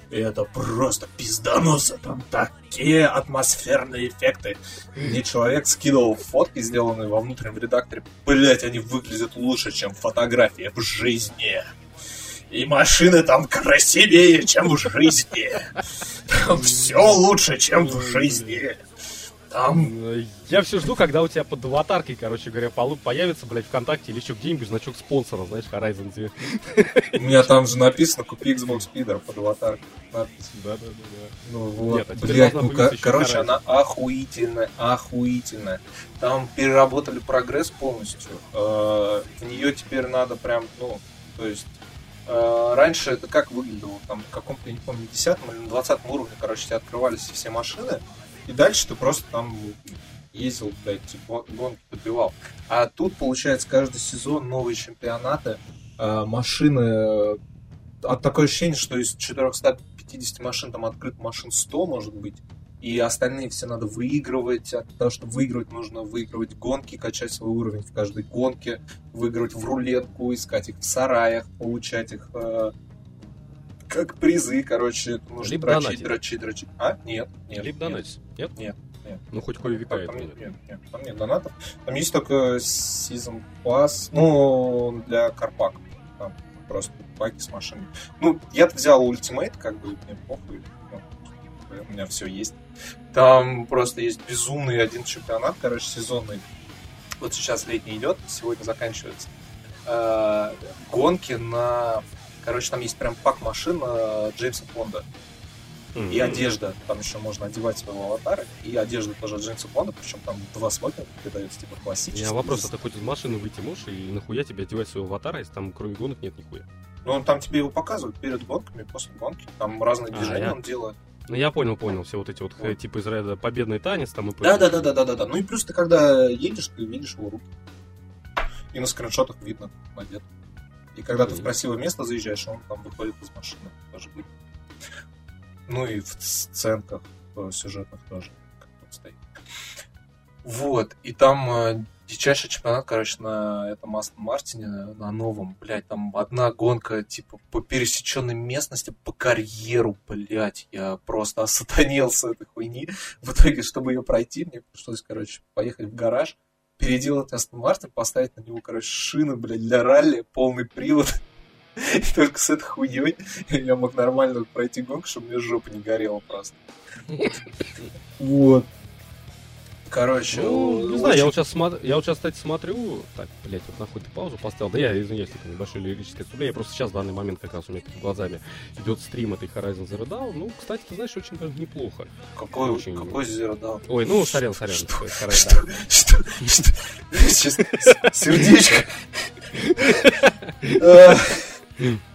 Это просто пиздоноса. Там такие атмосферные эффекты. Мне человек скидывал фотки, сделанные во внутреннем редакторе. Блять, они выглядят лучше, чем фотографии в жизни. И машины там красивее, чем в жизни. Там все лучше, чем в жизни. Там... Я все жду, когда у тебя под аватаркой, короче говоря, появится, блядь, ВКонтакте или еще где-нибудь значок спонсора, знаешь, Horizon Zero. У меня там же написано «Купи Xbox Speeder» под аватаркой. Да, да, да. да. Ну вот, Нет, а блядь, ну короче, она охуительная, охуительная. Там переработали прогресс полностью. Э, в нее теперь надо прям, ну, то есть раньше это как выглядело? Там в каком-то, не помню, 10 или на 20 уровне, короче, тебе открывались все машины, и дальше ты просто там ездил, блядь, типа, гонки подбивал. А тут, получается, каждый сезон новые чемпионаты, э, машины... От такое ощущение, что из 450 машин там открыт машин 100, может быть и остальные все надо выигрывать. От того, чтобы выигрывать, нужно выигрывать гонки, качать свой уровень в каждой гонке, выигрывать в рулетку, искать их в сараях, получать их э, как призы, короче. Нужно Либо дрочить, донатить. дрочить, дрочить. А? Нет, нет. Либо донатить. Нет? Нет. Нет. Ну, хоть кое века там, нет, нет, нет, там нет донатов. Там есть только Season Pass, ну, для карпаков. Там просто паки с машиной. Ну, я-то взял Ultimate, как бы, мне похуй. Ну, у меня все есть. Там просто есть безумный один чемпионат, короче, сезонный. Вот сейчас летний идет, сегодня заканчивается. Э, гонки на... Короче, там есть прям пак машин э, Джеймса. Mm-hmm. И одежда. Там еще можно одевать своего аватара. И одежда тоже от Джеймса Бонда, причем там два смокинга передаются, типа классические. У меня вопрос, а ты хоть из машины выйти можешь, и нахуя тебе одевать своего аватара, если там кроме гонок нет нихуя? Ну, там тебе его показывают перед гонками, после гонки. Там разные а, движения я... он делает. Ну, я понял, понял. Все вот эти вот, вот. типа из ряда победный танец там и да, да, да, да, да, да, да. Ну и плюс ты когда едешь, ты видишь его руки. И на скриншотах видно, одет. И когда ты в красивое место заезжаешь, он там выходит из машины. Тоже будет. Ну и в сценках в сюжетных тоже как стоит. Вот. И там э, дичайший чемпионат, короче, на этом Астон Мартине, на новом, блядь, там одна гонка, типа, по пересеченной местности, по карьеру, блядь, я просто осатанел с этой хуйни. В итоге, чтобы ее пройти, мне пришлось, короче, поехать в гараж, переделать Астон Мартин, поставить на него, короче, шины, блядь, для ралли, полный привод. И только с этой хуйней я мог нормально пройти гонку, чтобы мне жопа не горела просто. Вот. Короче, ну, не очень... знаю, я вот сейчас смотрю, я вот сейчас, кстати, смотрю, так, блядь, вот нахуй ты паузу поставил, да я извиняюсь, это небольшое лирическое отступление, я просто сейчас в данный момент как раз у меня перед глазами идет стрим этой Horizon Zero Dawn, ну, кстати, ты знаешь, очень даже неплохо. Какой, очень... какой Zero Dawn? Ой, ну, сорян, сорян. Что? Что? Что? Что? Сердечко.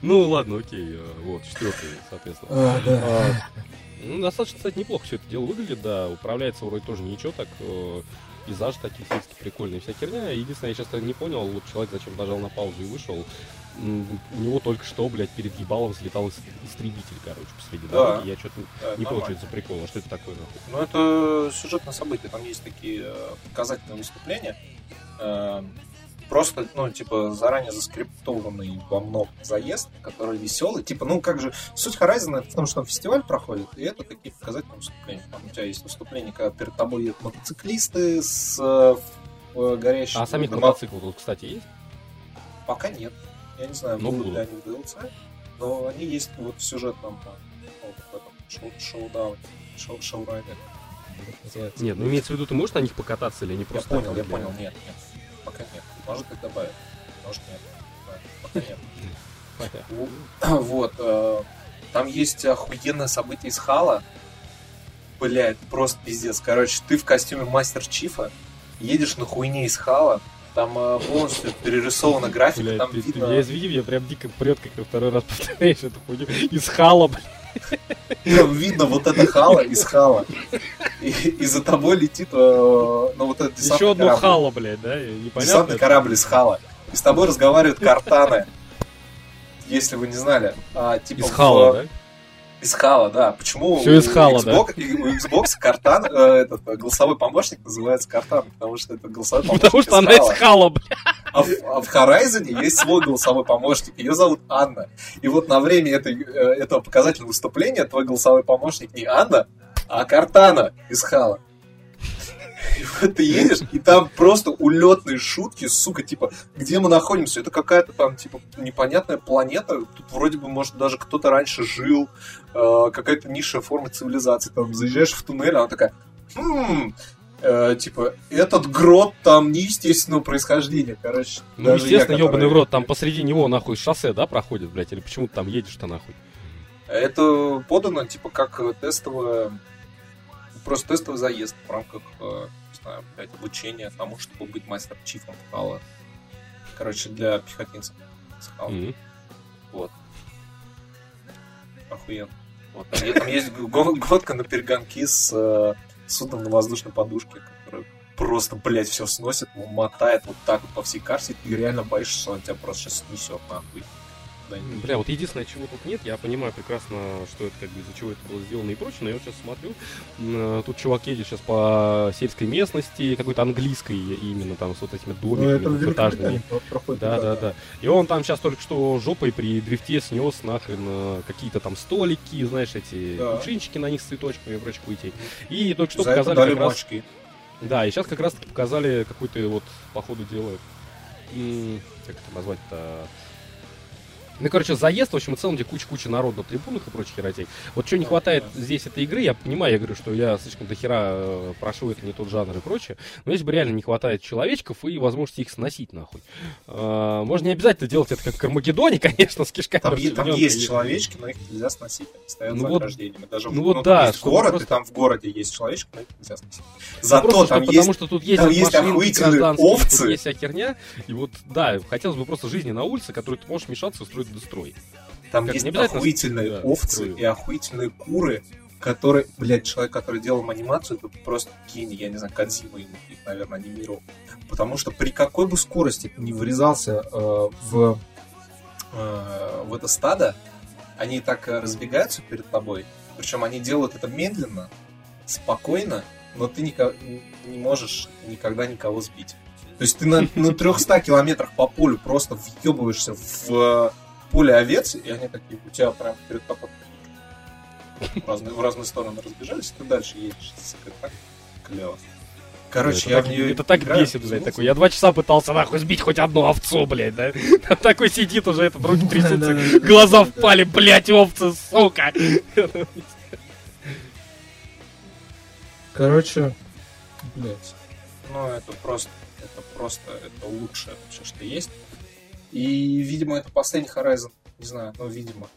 Ну, ладно, окей, э, вот, четвертый, соответственно. Ну, достаточно, кстати, неплохо все это дело выглядит, да. Управляется вроде тоже ничего, так э, пейзаж такие сельские прикольные, вся херня. Единственное, я сейчас не понял, вот человек зачем нажал на паузу и вышел. У него только что, блядь, перед ебалом взлетал истребитель, короче, посреди да. дороги. Я что-то да, не понял, что это за прикол, а что это такое? Ну, это сюжетное событие, там есть такие э, показательные выступления. Э, просто, ну, типа, заранее заскриптованный во многом заезд, который веселый. Типа, ну, как же, суть Horizon это в том, что фестиваль проходит, и это такие показательные выступления. Там у тебя есть выступления, когда перед тобой едут мотоциклисты с э, горящими... А сами мотоциклы тут, кстати, есть? Пока нет. Я не знаю, ну, будут ли они в DLC, но они есть вот в сюжетном вот, в этом шоу, шоу-дауне, шоу, шоу-райдере. Нет, ну имеется в виду, ты можешь на них покататься или не просто... Я понял, я понял, нет, нет, пока нет. Может их добавят, может нет, пока нет. Вот, э, там есть охуенное событие из Хала. Блять, просто пиздец. Короче, ты в костюме Мастер Чифа едешь на хуйне из Хала, там э, полностью перерисована графика, блядь, там ты, видно... Ты, я извини, меня прям дико прет, как ты второй раз повторяешь эту хуйню. Из Хала, блядь. Там видно вот это хала из хала. И, и за тобой летит, э, ну вот это Еще одно корабль. хало, блядь, да? Непонятно. Десантный корабль из хала. И с тобой разговаривают картаны. Если вы не знали. А, типа из хала, да? Из хала, да. Почему Все из хала, Xbox, да? У Xbox картан, э, этот голосовой помощник называется картан, потому что это голосовой помощник Потому что она из хала, блядь. А в, а в Horizon есть свой голосовой помощник, ее зовут Анна. И вот на время этой, э, этого показательного выступления твой голосовой помощник не Анна, а Картана из Хала. И вот ты едешь, и там просто улетные шутки, сука, типа, где мы находимся? Это какая-то там, типа, непонятная планета. Тут вроде бы, может, даже кто-то раньше жил, э, какая-то низшая форма цивилизации. Там заезжаешь в туннель, она такая, хм, э, типа, этот грот там неестественного происхождения, короче. Ну, естественно, я, ебаный в рот, там посреди него, нахуй, шоссе, да, проходит, блядь, или почему ты там едешь-то, нахуй? Это подано, типа, как тестовое, просто тестовый заезд в рамках, э, не знаю, блядь, обучения тому, чтобы быть мастер-чифом Хала. Короче, для пехотинцев с Mm-hmm. Вот. Охуенно. Вот. Там, там есть годка на перегонки с э, судном на воздушной подушке, который просто, блядь, все сносит, мотает вот так вот по всей карте, и ты реально боишься, что он тебя просто сейчас снесет нахуй. Бля, вот единственное, чего тут нет, я понимаю прекрасно, что это как бы из-за чего это было сделано и прочее, но я вот сейчас смотрю, э, тут чувак едет сейчас по сельской местности, какой-то английской именно там с вот этими домиками ну, этажными. Да, да, да. И он там сейчас только что жопой при дрифте снес нахрен э, какие-то там столики, знаешь, эти да. кувшинчики на них с цветочками и прочей хуйти. И только что За показали как раз... Да, и сейчас как раз таки показали какой-то вот, по ходу дела, как это назвать-то, ну, короче, заезд, в общем и целом, где куча-куча народ на трибунах и прочих херотей. Вот что не хватает здесь этой игры, я понимаю, я говорю, что я слишком до хера э, прошу, это не тот жанр и прочее, но здесь бы реально не хватает человечков и возможности их сносить нахуй. А, можно не обязательно делать это как в Кармагеддоне, конечно, с кишками. Там, там есть человечки, но их нельзя сносить, они стоят ну за вот. Даже ну в, вот ну, да, есть город, просто... и там в городе есть человечки, но их нельзя сносить. Зато ну, там есть, потому что тут есть, там есть охуительные овцы. Тут есть вся херня, и вот, да, хотелось бы просто жизни на улице, которой ты можешь мешаться и устроить дестрой. Там как, есть охуительные да, овцы строю. и охуительные куры, которые, блядь, человек, который делал анимацию, это просто гений, я не знаю, Кадзима ему их, наверное, анимировал. Потому что при какой бы скорости ты не врезался э, в, э, в это стадо, они так разбегаются перед тобой, причем они делают это медленно, спокойно, но ты нико- не можешь никогда никого сбить. То есть ты на, на 300 километрах по полю просто въебываешься в поле овец, и они такие у тебя прям перед тобой в разные, в разные стороны разбежались, и ты дальше едешь. Это так клево. Короче, это я так, в нее Это так бесит, блядь, такой. Я два часа пытался нахуй сбить хоть одну овцу, блядь, да? Такой сидит уже, этот руки трясутся, глаза впали, блядь, овцы, сука. Короче, блядь. Ну, это просто, это просто, это лучшее вообще, что есть. И, видимо, это последний Horizon, не знаю, но видимо,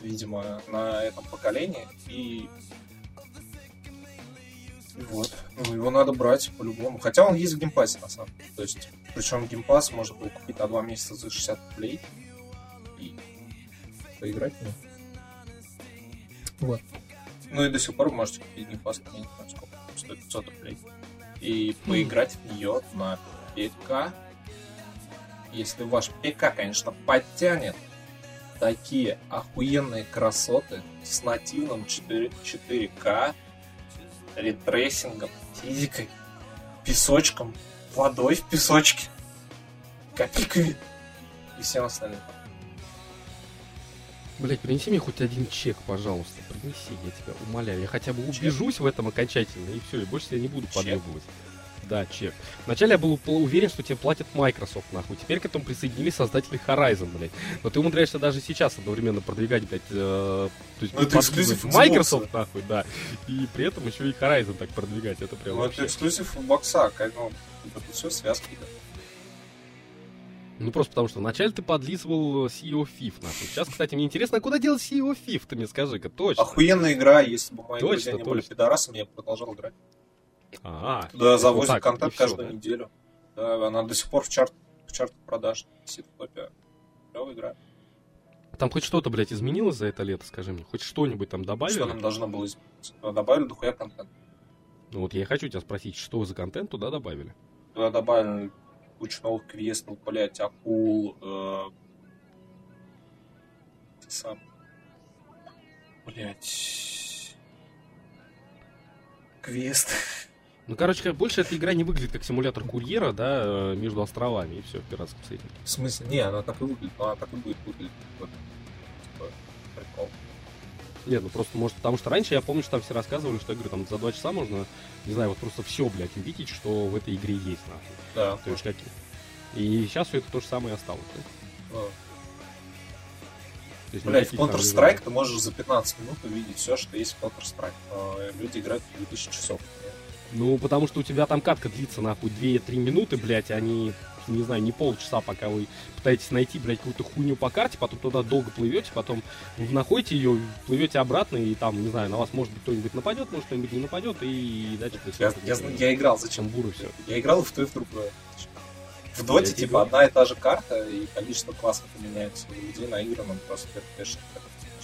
видимо, на этом поколении. И вот. Ну, его надо брать по-любому. Хотя он есть в Game Pass е, на самом деле. То есть, причем Game Pass можно было купить на два месяца за 60 рублей и поиграть в него. Вот. Ну и до сих пор можете купить Game Pass, я не знаю, сколько, стоит 500 рублей. И поиграть в нее на ПК если ваш ПК, конечно, потянет такие охуенные красоты с нативным 4, 4К, ray tracing ом, физикой, песочком, водой в песочке. Копи И всем остальным. Блять, принеси мне хоть один чек, пожалуйста. Принеси, я тебя умоляю. Я хотя бы убежусь чек? в этом окончательно, и все, и больше я не буду подъебывать. Да, чек. Вначале я был уверен, что тебе платят Microsoft, нахуй. Теперь к этому присоединились создатели Horizon, блядь. Но ты умудряешься даже сейчас одновременно продвигать, блядь, э, то есть ну, это эксклюзив Microsoft, нахуй, да. И при этом еще и Horizon так продвигать. Это прям Ну, вообще... это эксклюзив бокса, как, ну, это все связки, да. Ну, просто потому что вначале ты подлизывал CEO FIF, нахуй. Сейчас, кстати, мне интересно, а куда делать CEO FIF, ты мне скажи-ка, точно. Охуенная игра, если бы мои точно, друзья не точно. были пидорасами, я бы продолжал играть. А, Туда завозят вот контент каждую да? неделю. Да, она до сих пор в чарт, в чарт продаж висит в топе. Клевая игра. Там хоть что-то, блядь, изменилось за это лето, скажи мне? Хоть что-нибудь там добавили? Что нам должно было измениться? Добавили дохуя контент. Ну вот я и хочу тебя спросить, что за контент туда добавили? Туда добавили кучу новых квестов, блядь, акул, э, сам, блядь, квест. Ну, короче, больше эта игра не выглядит как симулятор курьера, да, э, между островами и все в пиратском сеттинге. В смысле? Не, она так и выглядит, но она так и будет выглядеть. Вот. Типа, прикол. Нет, ну просто, может, потому что раньше я помню, что там все рассказывали, что я говорю, там за два часа можно, не знаю, вот просто все, блядь, увидеть, что в этой игре есть, нахуй. Да. То есть какие. И сейчас все это то же самое осталось, да? А. Блять, в Counter-Strike ты можешь за 15 минут увидеть все, что есть в Counter-Strike. Но люди играют 2000 часов. Ну, потому что у тебя там катка длится, нахуй, 2-3 минуты, блядь, они, не знаю, не полчаса, пока вы пытаетесь найти, блядь, какую-то хуйню по карте, потом туда долго плывете, потом находите ее, плывете обратно, и там, не знаю, на вас, может быть, кто-нибудь нападет, может, кто-нибудь не нападет, и дальше... Я, я, я, я играл, зачем? Буру все. Я играл в то и в другое. В доте, типа, одна и та же карта, и количество классов меняется. У людей наигранном просто FPS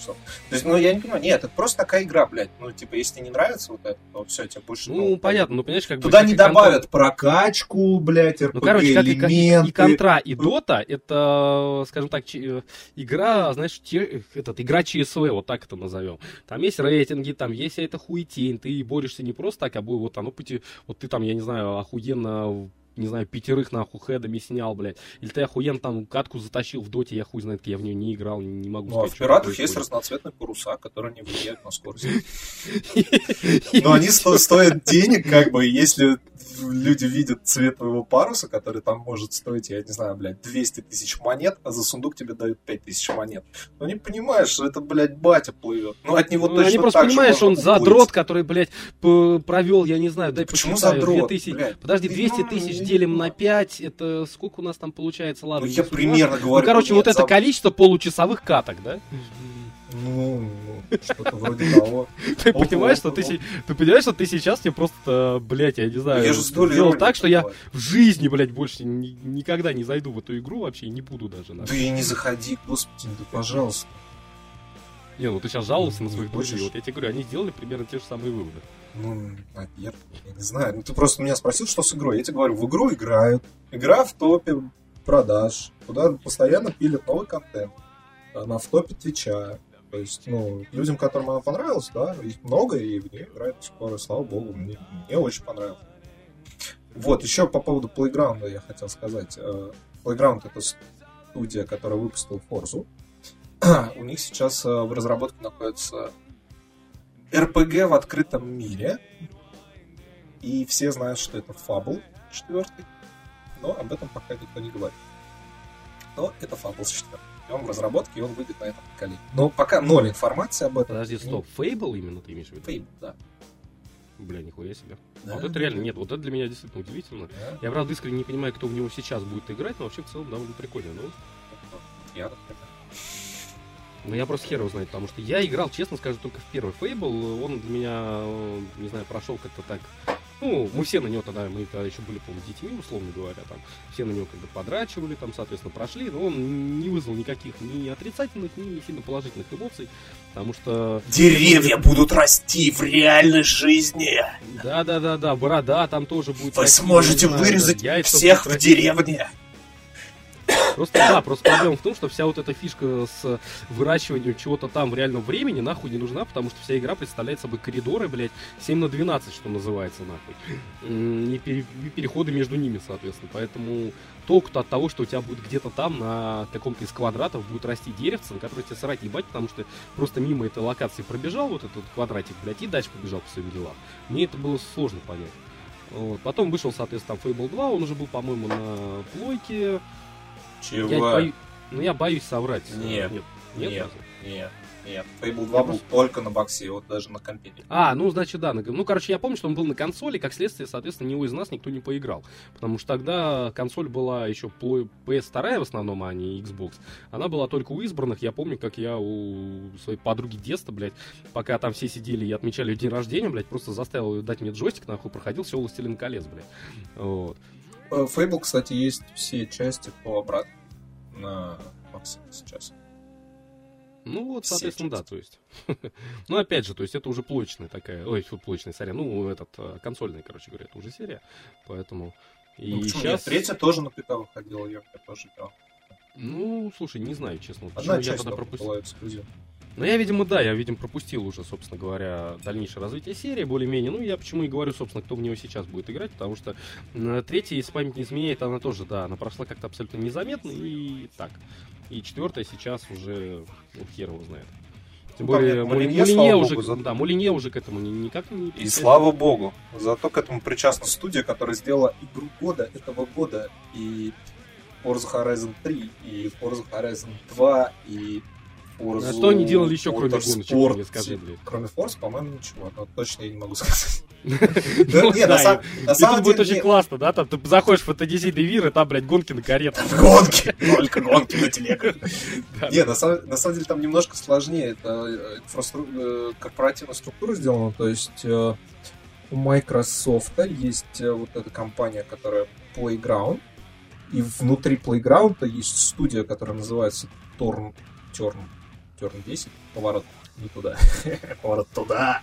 часов. То есть, ну, я не понимаю, нет, это просто такая игра, блядь. Ну, типа, если тебе не нравится вот это, то все, тебе больше... Ну, ну понятно, ну, понимаешь, как бы... Туда не добавят контент... прокачку, блядь, RPG Ну, короче, как элементы. и, и Контра, и Дота, это, скажем так, э, игра, знаешь, те, этот, игра ЧСВ, вот так это назовем. Там есть рейтинги, там есть эта хуетень, ты борешься не просто так, а вот оно, вот ты там, я не знаю, охуенно не знаю, пятерых нахуй хедами снял, блядь. Или ты охуенно там катку затащил в доте, я хуй знает, я в нее не играл, не могу ну, сказать. а в пиратах есть разноцветные паруса, которые не влияют на скорость. Но они стоят денег, как бы, если люди видят цвет твоего паруса, который там может стоить, я не знаю, блядь, 200 тысяч монет, а за сундук тебе дают 5 тысяч монет. Ну не понимаешь, что это, блядь, батя плывет. Ну от него ну, точно Они просто так понимаешь, он задрот, который, блядь, провел, я не знаю, дай Почему задрот? 2000... Подожди, 200 тысяч делим на 5, это сколько у нас там получается, ладно. Ну я примерно говорю. Ну, короче, вот это количество получасовых каток, да? Ну, что-то вроде того. Ты понимаешь, что ты, ты понимаешь, что ты сейчас мне просто, блядь, я не знаю, я же сделал так, что я в жизни, блядь, больше никогда не зайду в эту игру вообще, не буду даже. Да и не заходи, господи, да пожалуйста. Не, ну ты сейчас жаловался на своих друзей. Вот я тебе говорю, они сделали примерно те же самые выводы. Ну, наверное, я не знаю. Ну, ты просто меня спросил, что с игрой. Я тебе говорю, в игру играют. Игра в топе продаж. Туда постоянно пилят новый контент. Она в топе Твича. То есть, ну, людям, которым она понравилась, да, их много, и в нее играют скоро, слава богу, мне, мне очень понравилось. Вот, еще по поводу Playground я хотел сказать. Э, Playground — это студия, которая выпустила Forza. У них сейчас э, в разработке находится RPG в открытом мире. И все знают, что это Fable четвертый. Но об этом пока никто не говорит. Но это Fable четвертый он в разработке, и он выйдет на этом поколении. Но пока ноль информации об этом. Подожди, стоп, Fable именно ты имеешь в виду? Fable, да. Бля, нихуя себе. Да? Вот это реально, нет, вот это для меня действительно удивительно. Да? Я, правда, искренне не понимаю, кто в него сейчас будет играть, но вообще в целом довольно прикольно. Ну. Я, например. Ну, я просто хер его знает, потому что я играл, честно скажу, только в первый Fable. Он для меня, не знаю, прошел как-то так ну, мы все на него тогда, мы тогда еще были, по-моему, детьми, условно говоря, там, все на него как бы подрачивали, там, соответственно, прошли, но он не вызвал никаких ни отрицательных, ни сильно положительных эмоций, потому что... Деревья будут расти в реальной жизни! Да-да-да-да, борода там тоже будет... Вы расти, сможете знаю, вырезать да, всех в деревне! Просто, да, просто проблема в том, что вся вот эта фишка с выращиванием чего-то там в реальном времени нахуй не нужна, потому что вся игра представляет собой коридоры, блядь, 7 на 12, что называется, нахуй. И, пере, и переходы между ними, соответственно. Поэтому толку-то от того, что у тебя будет где-то там на каком-то из квадратов будет расти деревце, на которое тебе срать ебать, потому что просто мимо этой локации пробежал вот этот квадратик, блядь, и дальше побежал по своим делам. Мне это было сложно понять. Вот. Потом вышел, соответственно, там Fable 2, он уже был, по-моему, на плойке. Чего? Я бою... Ну, я боюсь соврать. Нет. Нет, нет, нет. нет. Нет, Fable 2 я был просто... только на боксе, вот даже на компе. А, ну, значит, да. Ну, короче, я помню, что он был на консоли, как следствие, соответственно, него из нас никто не поиграл. Потому что тогда консоль была еще PS2 в основном, а не Xbox. Она была только у избранных. Я помню, как я у своей подруги детства, блядь, пока там все сидели и отмечали ее день рождения, блядь, просто заставил дать мне джойстик, нахуй, проходил все «Властелин колец», блядь. Вот. Э, Fable, кстати, есть все части по обратно на боксе сейчас. Ну вот, соответственно, да, то есть. ну, опять же, то есть это уже плочная такая, ой, фу, плочная, сорян, ну, этот, э, консольный, короче говоря, это уже серия, поэтому... И ну, сейчас... Нет, третья тоже на ПК выходила, я тоже играл. Ну, слушай, не знаю, честно. Одна часть я тогда пропустил. была эксклюзив. Ну, я, видимо, да, я, видимо, пропустил уже, собственно говоря, дальнейшее развитие серии, более-менее. Ну, я почему и говорю, собственно, кто в него сейчас будет играть, потому что третья, если память не изменяет, она тоже, да, она прошла как-то абсолютно незаметно и так. И четвертая сейчас уже, ну, хер его знает. Тем ну, более, Мулинье, Мулинье уже, Богу, за... да, Мулинье уже к этому никак не... И слава богу, зато к этому причастна студия, которая сделала игру года этого года, и Forza Horizon 3, и Forza Horizon 2, и Forza. А что они делали еще, кроме гоночек, мне скажи, блядь? Кроме Forza, по-моему, ничего, но точно я не могу сказать. Ну, нет, на самом деле... будет очень классно, да? Там ты заходишь в FTDC Девир, и там, блядь, гонки на каретах. Гонки! Только гонки на телегах. Нет, на самом деле там немножко сложнее. Это э, э, корпоративная структура сделана, то есть э, у Microsoft есть вот эта компания, которая Playground, и внутри Playground есть студия, которая называется Torn, Turn, Turn 10, поворот не туда, поворот туда,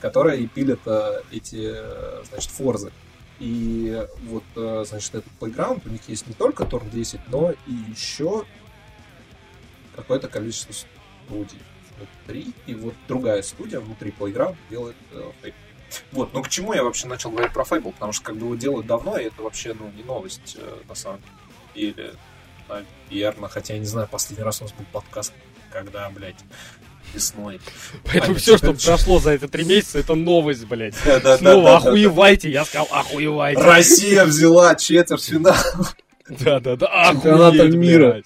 которая и пилит э, эти, э, значит, форзы. И вот, э, значит, этот Playground, у них есть не только Торн 10, но и еще какое-то количество студий внутри. И вот другая студия внутри Playground делает Вот, ну к чему я вообще начал говорить про Fable? Потому что как бы его делают давно, и это вообще, ну, не новость, э, на самом деле. Наверное, хотя я не знаю, последний раз у нас был подкаст, когда, блядь, весной. Поэтому а, все, что прошло за эти три месяца, это новость, блядь. Да, да, Снова да, охуевайте, я сказал, охуевайте. Россия взяла четвертьфинал. Да, да, да, Чемпионата мира.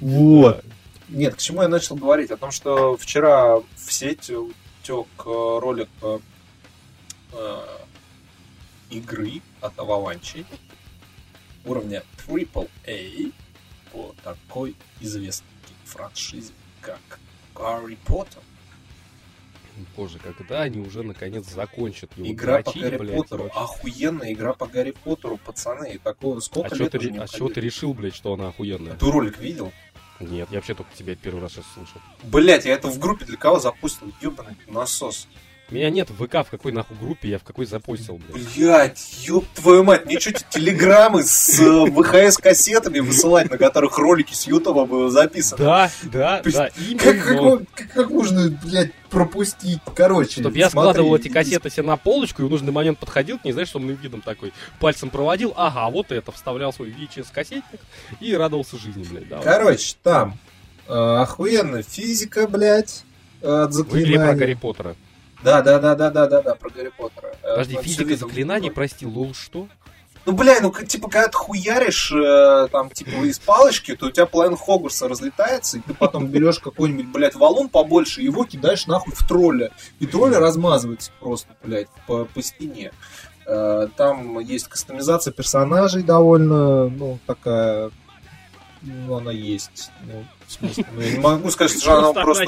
Вот. Нет, к чему я начал говорить? О том, что вчера в сеть утек э, ролик э, э, игры от Avalanche уровня AAA по такой известной франшизе, как Гарри Поттер. Боже, когда они уже наконец закончят его Игра дрочить, по Гарри блядь, Поттеру. Короче. Охуенная игра по Гарри Поттеру, пацаны. Такого сколько а лет ты, А чего ты решил, блядь, что она охуенная? А ты ролик видел? Нет, я вообще только тебя первый раз сейчас слышу. Блять, я это в группе для кого запустил? Ёбаный насос. Меня нет в ВК, в какой нахуй группе, я в какой запостил, блядь. Блядь, ёб твою мать, мне что, телеграммы с э, ВХС-кассетами высылать, на которых ролики с Ютуба было записаны? Да, да, да, как, можно, блядь, пропустить? Короче, Чтобы я складывал эти кассеты себе на полочку и в нужный момент подходил к ней, знаешь, умным видом такой, пальцем проводил, ага, вот это, вставлял свой VHS-кассетник и радовался жизни, блядь. Короче, там э, охуенная физика, блядь, от заклинаний. Вы про Гарри Поттера. Да, да, да, да, да, да, да, про Гарри Поттера. Э, Подожди, физика заклинаний, прости, лол, что? Ну, бля, ну, типа, когда ты хуяришь, э, там, типа, из палочки, то у тебя половина Хогвартса разлетается, и ты потом берешь какой-нибудь, блядь, валун побольше, и его кидаешь нахуй в тролля. И тролля размазывается просто, блядь, по, по стене. Э, там есть кастомизация персонажей довольно, ну, такая, ну, она есть. Ну, в смысле, ну, я не могу сказать, что она просто...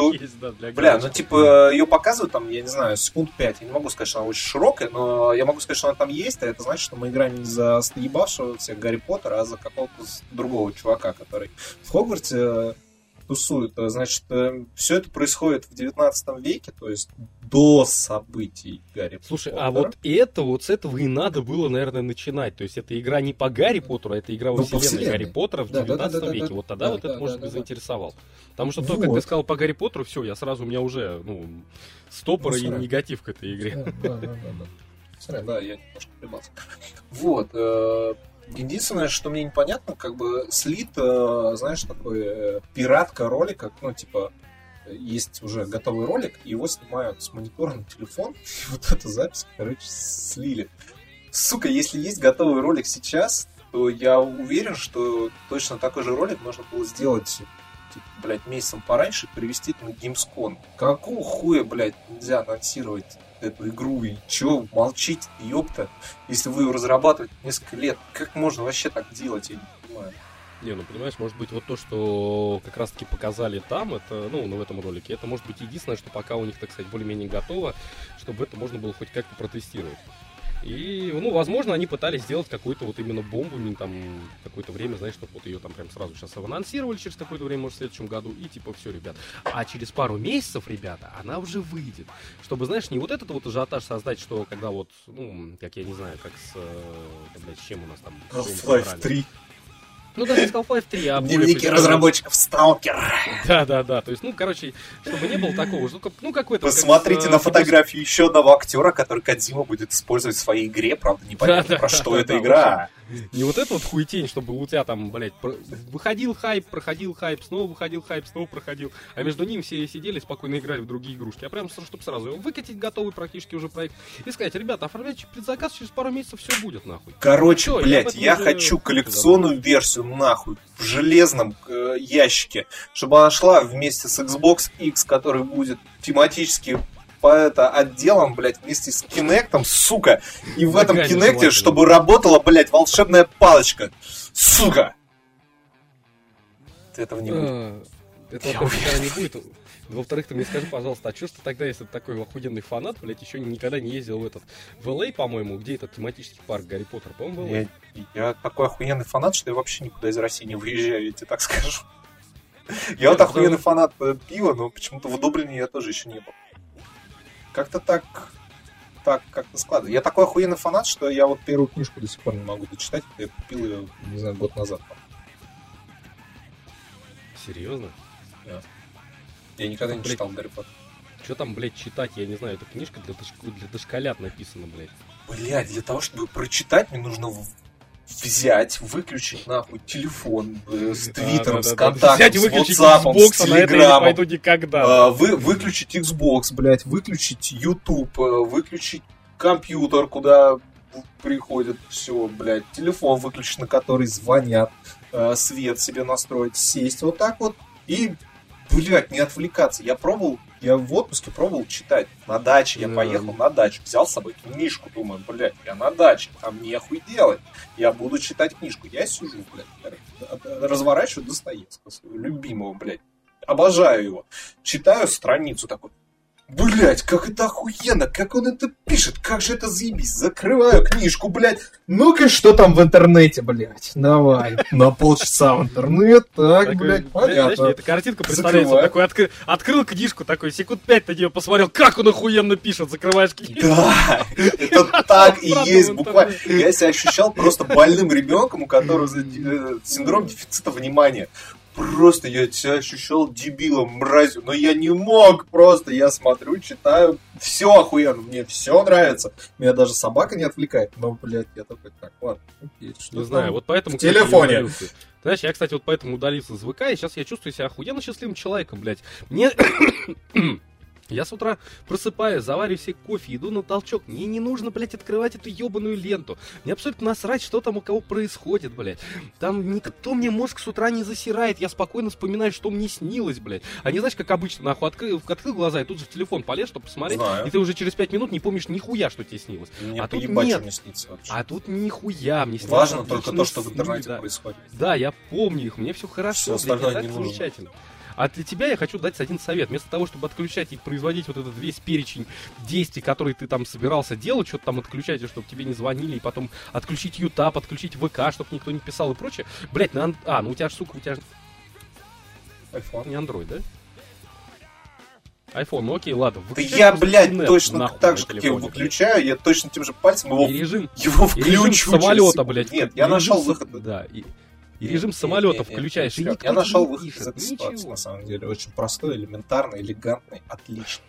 Бля, ну, типа, ее показывают там, я не знаю, секунд 5. Я не могу сказать, что она очень широкая, но я могу сказать, что она там есть, а это значит, что мы играем не за стоебавшего всех Гарри Поттера, а за какого-то другого чувака, который в Хогвартсе тусуют. Значит, э, все это происходит в 19 веке, то есть до событий Гарри Слушай, а Поттера. а вот это, вот с этого и надо было, наверное, начинать. То есть это игра не по Гарри Поттеру, а это игра во ну, вселенной, вселенной Гарри Поттера в да, 19 да, да, веке. Вот тогда да, вот это, может быть, заинтересовал. Потому что вот. то, как ты сказал по Гарри Поттеру, все, я сразу, у меня уже, ну, стопор ну, и негатив к этой игре. Да, да, да, да. да, я немножко прибался. Вот. Единственное, что мне непонятно, как бы слит, э, знаешь, такой э, пиратка ролика, ну, типа, есть уже готовый ролик, его снимают с монитора на телефон, и вот эту запись, короче, слили. Сука, если есть готовый ролик сейчас, то я уверен, что точно такой же ролик можно было сделать, типа, блядь, месяцем пораньше привести на Gamescom. Какого хуя, блядь, нельзя анонсировать эту игру и чё молчить, ёпта, если вы ее разрабатываете несколько лет, как можно вообще так делать, я не понимаю. Не, ну понимаешь, может быть вот то, что как раз таки показали там, это, ну, ну, в этом ролике, это может быть единственное, что пока у них, так сказать, более-менее готово, чтобы это можно было хоть как-то протестировать. И, ну, возможно, они пытались сделать какую-то вот именно бомбу, не там, какое-то время, знаешь, чтобы вот ее там прям сразу сейчас анонсировали через какое-то время, может, в следующем году, и типа, все, ребят. А через пару месяцев, ребята, она уже выйдет. Чтобы, знаешь, не вот этот вот ажиотаж создать, что когда вот, ну, как я не знаю, как с, э, блядь, с чем у нас там... Half-Life 3. Ну, даже не Half-Life 3, а... Дневники разработчиков Сталкер. Да-да-да, то есть, ну, короче, чтобы не было такого, ну, ну какой-то... Посмотрите как, на фотографию еще одного актера, который Кадзима будет использовать в своей игре, правда, непонятно, про что эта игра. Не вот эта вот хуетень, чтобы у тебя там, блядь, выходил хайп, проходил хайп, снова выходил хайп, снова проходил, а между ними все сидели спокойно играли в другие игрушки, а прям, чтобы сразу его выкатить готовый практически уже проект. И сказать, ребята, оформляйте предзаказ, через пару месяцев все будет, нахуй. Короче, все, блядь, я, я хочу коллекционную версию, нахуй, в железном э, ящике, чтобы она шла вместе с Xbox X, который будет тематически по это отделам, блядь, вместе с Кинектом, сука. И в этом Кинекте, чтобы работала, блядь, волшебная палочка. Сука! Этого не будет. А, этого никогда не будет. Во-вторых, ты мне скажи, пожалуйста, а что ты тогда, если ты такой охуенный фанат, блядь, еще никогда не ездил в этот, в Л.А., по-моему, где этот тематический парк Гарри Поттер, по-моему, Я, я такой охуенный фанат, что я вообще никуда из России не выезжаю, я тебе так скажу. Я вот охуенный фанат э, пива, но почему-то в Дублине я тоже еще не был. Как-то так так как-то складывается. Я такой охуенный фанат, что я вот первую книжку до сих пор не могу дочитать. Я купил ее, не знаю, год назад. Серьезно? Да. Я никогда не блядь, читал Гарри Поттер. Что там, блядь, читать? Я не знаю, эта книжка для, дош... для дошколят написана, блядь. Блядь, для того, чтобы прочитать, мне нужно взять, выключить нахуй телефон э, с Твиттером, с контактом, с WhatsApp, с Телеграмом. никогда. Э, вы, выключить Xbox, блядь, выключить YouTube, э, выключить компьютер, куда приходит все, блядь, телефон выключить, на который звонят, э, свет себе настроить, сесть вот так вот и блядь, не отвлекаться. Я пробовал, я в отпуске пробовал читать. На даче я поехал на дачу, взял с собой книжку, думаю, блядь, я на даче, там нехуй делать. Я буду читать книжку. Я сижу, блядь, разворачиваю Достоевского, своего любимого, блядь. Обожаю его. Читаю страницу такой, Блять, как это охуенно, как он это пишет, как же это заебись. Закрываю книжку, блядь. Ну-ка, что там в интернете, блядь? Давай. На полчаса в интернет, так, так блядь, понятно. Знаешь, эта картинка представляется, такой откры, открыл книжку, такой секунд пять на нее посмотрел, как он охуенно пишет, закрываешь книжку. Да, это так и есть, буквально. Я себя ощущал просто больным ребенком, у которого э, синдром дефицита внимания просто я себя ощущал дебилом, мразью, но я не мог просто, я смотрю, читаю, все охуенно, мне все нравится, меня даже собака не отвлекает, но, блядь, я такой, так, ладно, окей, что Не знаю, вот поэтому... В телефоне. Знаешь, я, кстати, вот поэтому удалился с ВК, и сейчас я чувствую себя охуенно счастливым человеком, блядь. Мне... Я с утра просыпаюсь, завариваю себе кофе, иду на толчок. Мне не нужно, блядь, открывать эту ебаную ленту. Мне абсолютно насрать, что там у кого происходит, блядь. Там никто мне мозг с утра не засирает. Я спокойно вспоминаю, что мне снилось, блядь. А не знаешь, как обычно, нахуй, открыл, открыл глаза и тут же в телефон полез, чтобы посмотреть. Знаю. И ты уже через пять минут не помнишь нихуя, что тебе снилось. Мне а тут нет. Мне снится вообще. А тут нихуя. Мне снится Важно только то, что в интернете да. происходит. Да, я помню их, мне все хорошо. Все блядь, не замечательно. А для тебя я хочу дать один совет. Вместо того, чтобы отключать и производить вот этот весь перечень действий, которые ты там собирался делать, что-то там отключать, чтобы тебе не звонили, и потом отключить Ютап, отключить ВК, чтобы никто не писал и прочее. Блять, на... а, ну у тебя же, сука, у тебя же iPhone. Не Android, да? iPhone, ну окей, ладно. Да я, блядь, нет, точно так же, как я выключаю, я точно тем же пальцем его, и режим, его включу. И режим самолета, блядь. Нет, я нашел выход. Да, и, и режим самолета включаешь, никто Я нашел выход из этой ситуации, на самом деле. Очень простой, элементарный, элегантный, отличный.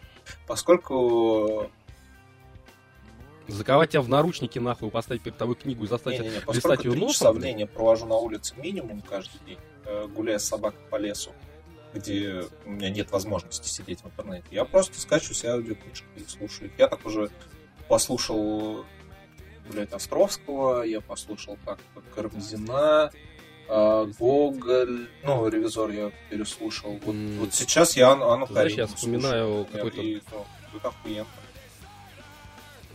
Поскольку Заковать тебя в наручники, нахуй, поставить перед тобой книгу и заставить не, не, не, листать ее носом. часа в день я провожу на улице минимум каждый день, э, гуляя с собакой по лесу, где у меня нет возможности сидеть в интернете. Я просто скачу себе аудиокнижки и слушаю. Я так уже послушал, блядь, Островского, я послушал так Кармзина, э, Гоголь, ну, ревизор я переслушал. Вот, mm. вот сейчас я Анну, Анну Знаешь, я вспоминаю какой-то... И,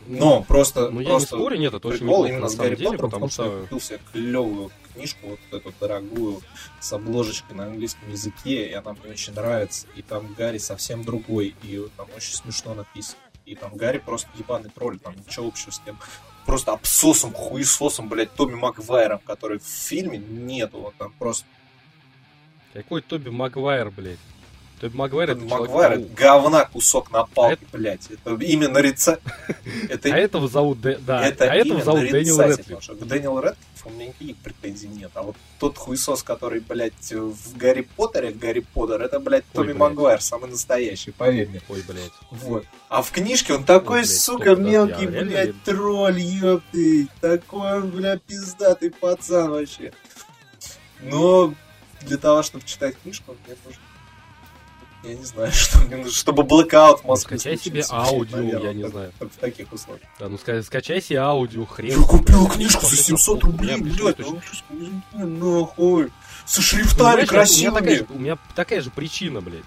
ну. Но просто, ну, просто я не спорю, нет, это очень неплохо именно с Гарри деле, Поттером, потому что я купил себе клевую книжку, вот эту дорогую, с обложечкой на английском языке, и она мне очень нравится. И там Гарри совсем другой, и там очень смешно написано. И там Гарри просто ебаный тролль, там ничего общего с тем просто обсосом, хуесосом, блядь, Томми Маквайром, который в фильме нету, вот там просто... Какой Тоби Маквайр, блядь? Тоби Магуайр это Магуайр это говна кусок на палке, а блядь. Это именно рецепт. Это... А этого зовут, да, это а этого зовут Дэниел Рэдклифф. К Дэниелу Рэдклиффу у меня никаких претензий нет. А вот тот хуесос, который, блядь, в Гарри Поттере, Гарри Поттер, это, блядь, Тоби Магуайр, самый настоящий, поверь мне. Ой, блядь. Вот. А в книжке он такой, Ой, блядь, сука, мелкий, блядь, тролль, ёпты. Такой он, блядь, пиздатый пацан вообще. Но для того, чтобы читать книжку, мне нужно я не знаю, что мне нужно, чтобы блэкаут в Москве Скачай себе аудио, наверное, я не в, знаю. В, таких условиях. Да, ну скачай, скачай себе аудио, хрен. Я купил книжку за 700 рублей, блядь, нахуй. Со шрифтами красивыми. У меня такая же причина, блядь.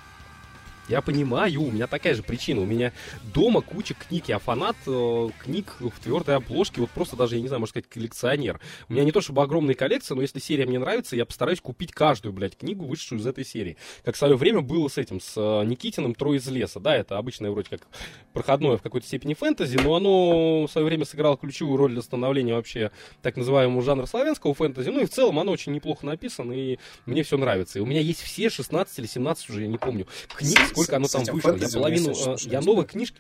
Я понимаю, у меня такая же причина. У меня дома куча книг. Я фанат э, книг в твердой обложке. Вот просто даже, я не знаю, можно сказать, коллекционер. У меня не то чтобы огромная коллекция, но если серия мне нравится, я постараюсь купить каждую, блядь, книгу, вышедшую из этой серии. Как в свое время было с этим, с э, Никитиным «Трое из леса». Да, это обычное вроде как проходное в какой-то степени фэнтези, но оно в свое время сыграло ключевую роль для становления вообще так называемого жанра славянского фэнтези. Ну и в целом оно очень неплохо написано, и мне все нравится. И у меня есть все 16 или 17 уже, я не помню, книг сколько оно там вышло. Я половину, э, я новые книжки...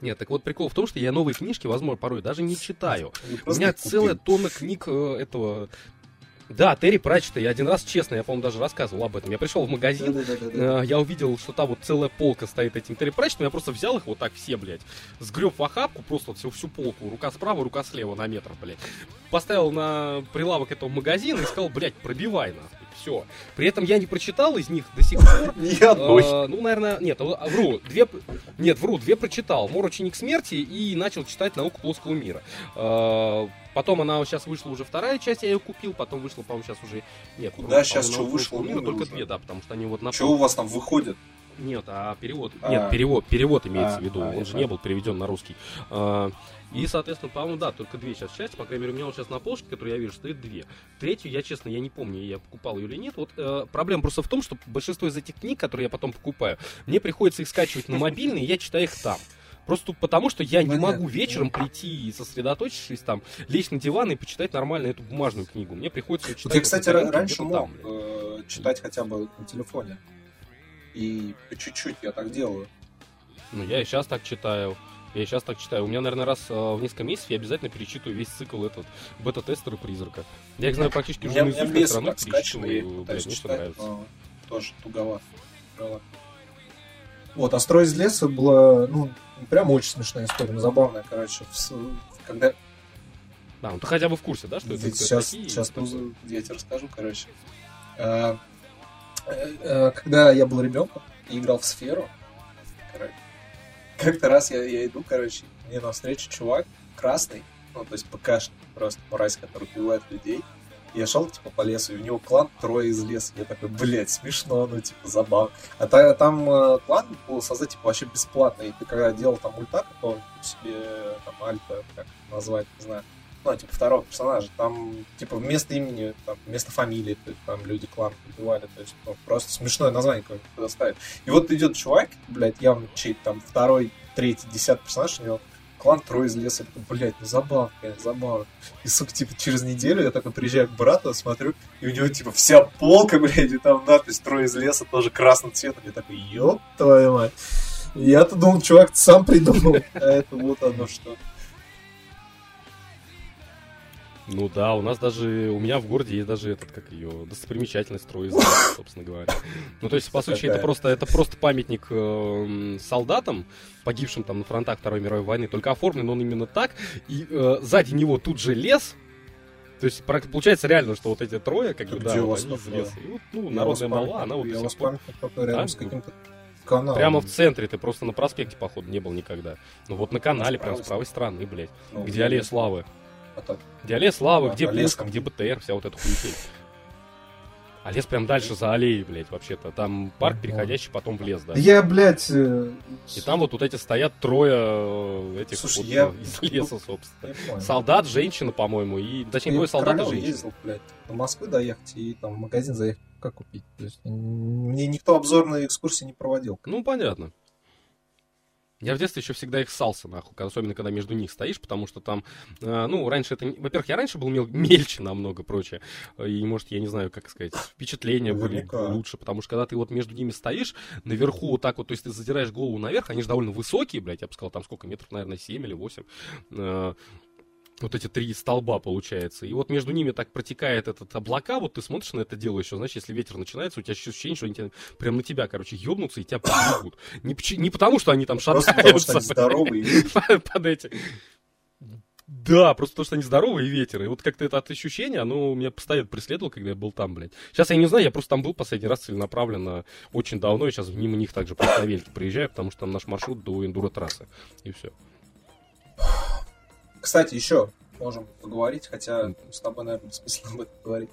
Нет, так вот прикол в том, что я новые книжки, возможно, порой даже не читаю. У меня целая тонна книг э, этого да, Терри Пратчета. Я один раз, честно, я, по-моему, даже рассказывал об этом. Я пришел в магазин, да, да, да, я увидел, что там вот целая полка стоит этим Терри Пратчетом. Я просто взял их вот так все, блядь. Сгреб в охапку, просто вот всю, всю полку. Рука справа, рука слева на метр, блядь. Поставил на прилавок этого магазина и сказал, блядь, пробивай нахуй все. При этом я не прочитал из них до сих пор. Одной. Э, ну, наверное, нет, а, вру. Две, нет, вру, две прочитал. Мор ученик смерти и начал читать науку плоского мира. Э, потом она сейчас вышла уже вторая часть, я ее купил, потом вышла, по-моему, сейчас уже... Нет, да, сейчас что вышло? Мира, только уже. две, да, потому что они вот на... Что у вас там выходит? Нет, а перевод. А, Нет, перевод, перевод имеется а, в виду. А, Он же не был переведен на русский. А, и, соответственно, по-моему, да, только две сейчас части. По крайней мере, у меня вот сейчас на полочке, которую я вижу, стоит две. Третью, я, честно, я не помню, я покупал ее или нет. Вот э, проблема просто в том, что большинство из этих книг, которые я потом покупаю, мне приходится их скачивать на мобильный, и я читаю их там. Просто потому, что я не могу вечером прийти и сосредоточившись там, лечь на диван и почитать нормально эту бумажную книгу. Мне приходится читать. Ты, кстати, раньше мог там, э, читать хотя бы на телефоне. И по чуть-чуть я так делаю. Ну, я и сейчас так читаю. Я сейчас так читаю. У меня, наверное, раз э, в несколько месяцев я обязательно перечитываю весь цикл этот бета-тестера призрака. Я их знаю практически уже наизусть, как равно перечитываю. Блядь, мне все нравится. Тоже туговато. Вот, а «Строй из леса» была, ну, прям очень смешная история, ну, забавная, короче. Когда... Да, ну ты хотя бы в курсе, да, что это сейчас, такие, сейчас ну, я тебе расскажу, короче. А, а, когда я был ребенком и играл в сферу, как-то раз я, я иду, короче, мне навстречу чувак красный, ну, то есть ПКшник, просто мразь, который убивает людей. Я шел, типа, по лесу, и у него клан трое из леса. Я такой, блядь, смешно, ну, типа, забавно. А та, там э, клан был создать, типа, вообще бесплатно. И ты когда делал там ульта, то себе, там, альфа, как назвать, не знаю, ну, типа, второго персонажа, там, типа, вместо имени, там, вместо фамилии, там люди клан убивали, то есть, ну, просто смешное название какое-то предоставить. И вот идет чувак, блядь, явно чей там второй, третий, десятый персонаж, у него клан трое из леса. Блять, ну забавно, конечно, забавно. И, сука, типа, через неделю я такой приезжаю к брату, смотрю, и у него, типа, вся полка, блядь, и там надпись трое из леса, тоже красным цветом. Я такой, ёб твою мать. Я-то думал, чувак, сам придумал. А это вот оно что. Ну да, у нас даже, у меня в городе есть даже этот, как ее, достопримечательность строй, собственно говоря. Ну то есть, по сути, это просто, это просто памятник э, солдатам, погибшим там на фронтах Второй мировой войны, только оформлен он именно так, и э, сзади него тут же лес, то есть, получается реально, что вот эти трое, как бы, да, они из леса. И вот, ну, народная мала, она вот до сих пор... рядом с каким-то каналом. Прямо в центре, ты просто на проспекте, походу, не был никогда. Ну вот на канале, прям с правой стороны, блядь, ну, где аллея славы. А так. Где аллея славы, а, где Пушка, где БТР, вся вот эта хуетень. А лес прям дальше за аллеей, блядь, вообще-то. Там парк, переходящий потом в лес, да. Я, блядь... Э... И там вот, вот эти стоят трое э, этих Слушай, вот, я... из леса, собственно. Солдат, женщина, по-моему, и... Точнее, двое солдат и женщина. ездил, блядь, до Москвы доехать и там в магазин заехать, как купить. То есть, мне никто обзорные экскурсии не проводил. Ну, понятно. Я в детстве еще всегда их ссался, нахуй, особенно когда между них стоишь, потому что там, э, ну, раньше это... Во-первых, я раньше был мел... мельче намного прочее, и, может, я не знаю, как сказать, впечатления были лучше, потому что когда ты вот между ними стоишь, наверху вот так вот, то есть ты задираешь голову наверх, они же довольно высокие, блядь, я бы сказал, там сколько, метров, наверное, 7 или 8, вот эти три столба получается. И вот между ними так протекает этот облака, вот ты смотришь на это дело еще, знаешь, если ветер начинается, у тебя ощущение, что они тебя, прям на тебя, короче, ебнутся и тебя побегут. Не, не потому, что они там шатаются. Потому, что они здоровые. Под эти. Да, просто потому что они здоровые и ветер. И вот как-то это от ощущения, оно меня постоянно преследовало, когда я был там, блядь. Сейчас я не знаю, я просто там был последний раз целенаправленно очень давно, и сейчас мимо них также просто на вельке приезжаю, потому что там наш маршрут до эндуро трассы. И все. Кстати, еще можем поговорить, хотя с тобой, наверное, бессмысленно об этом говорить.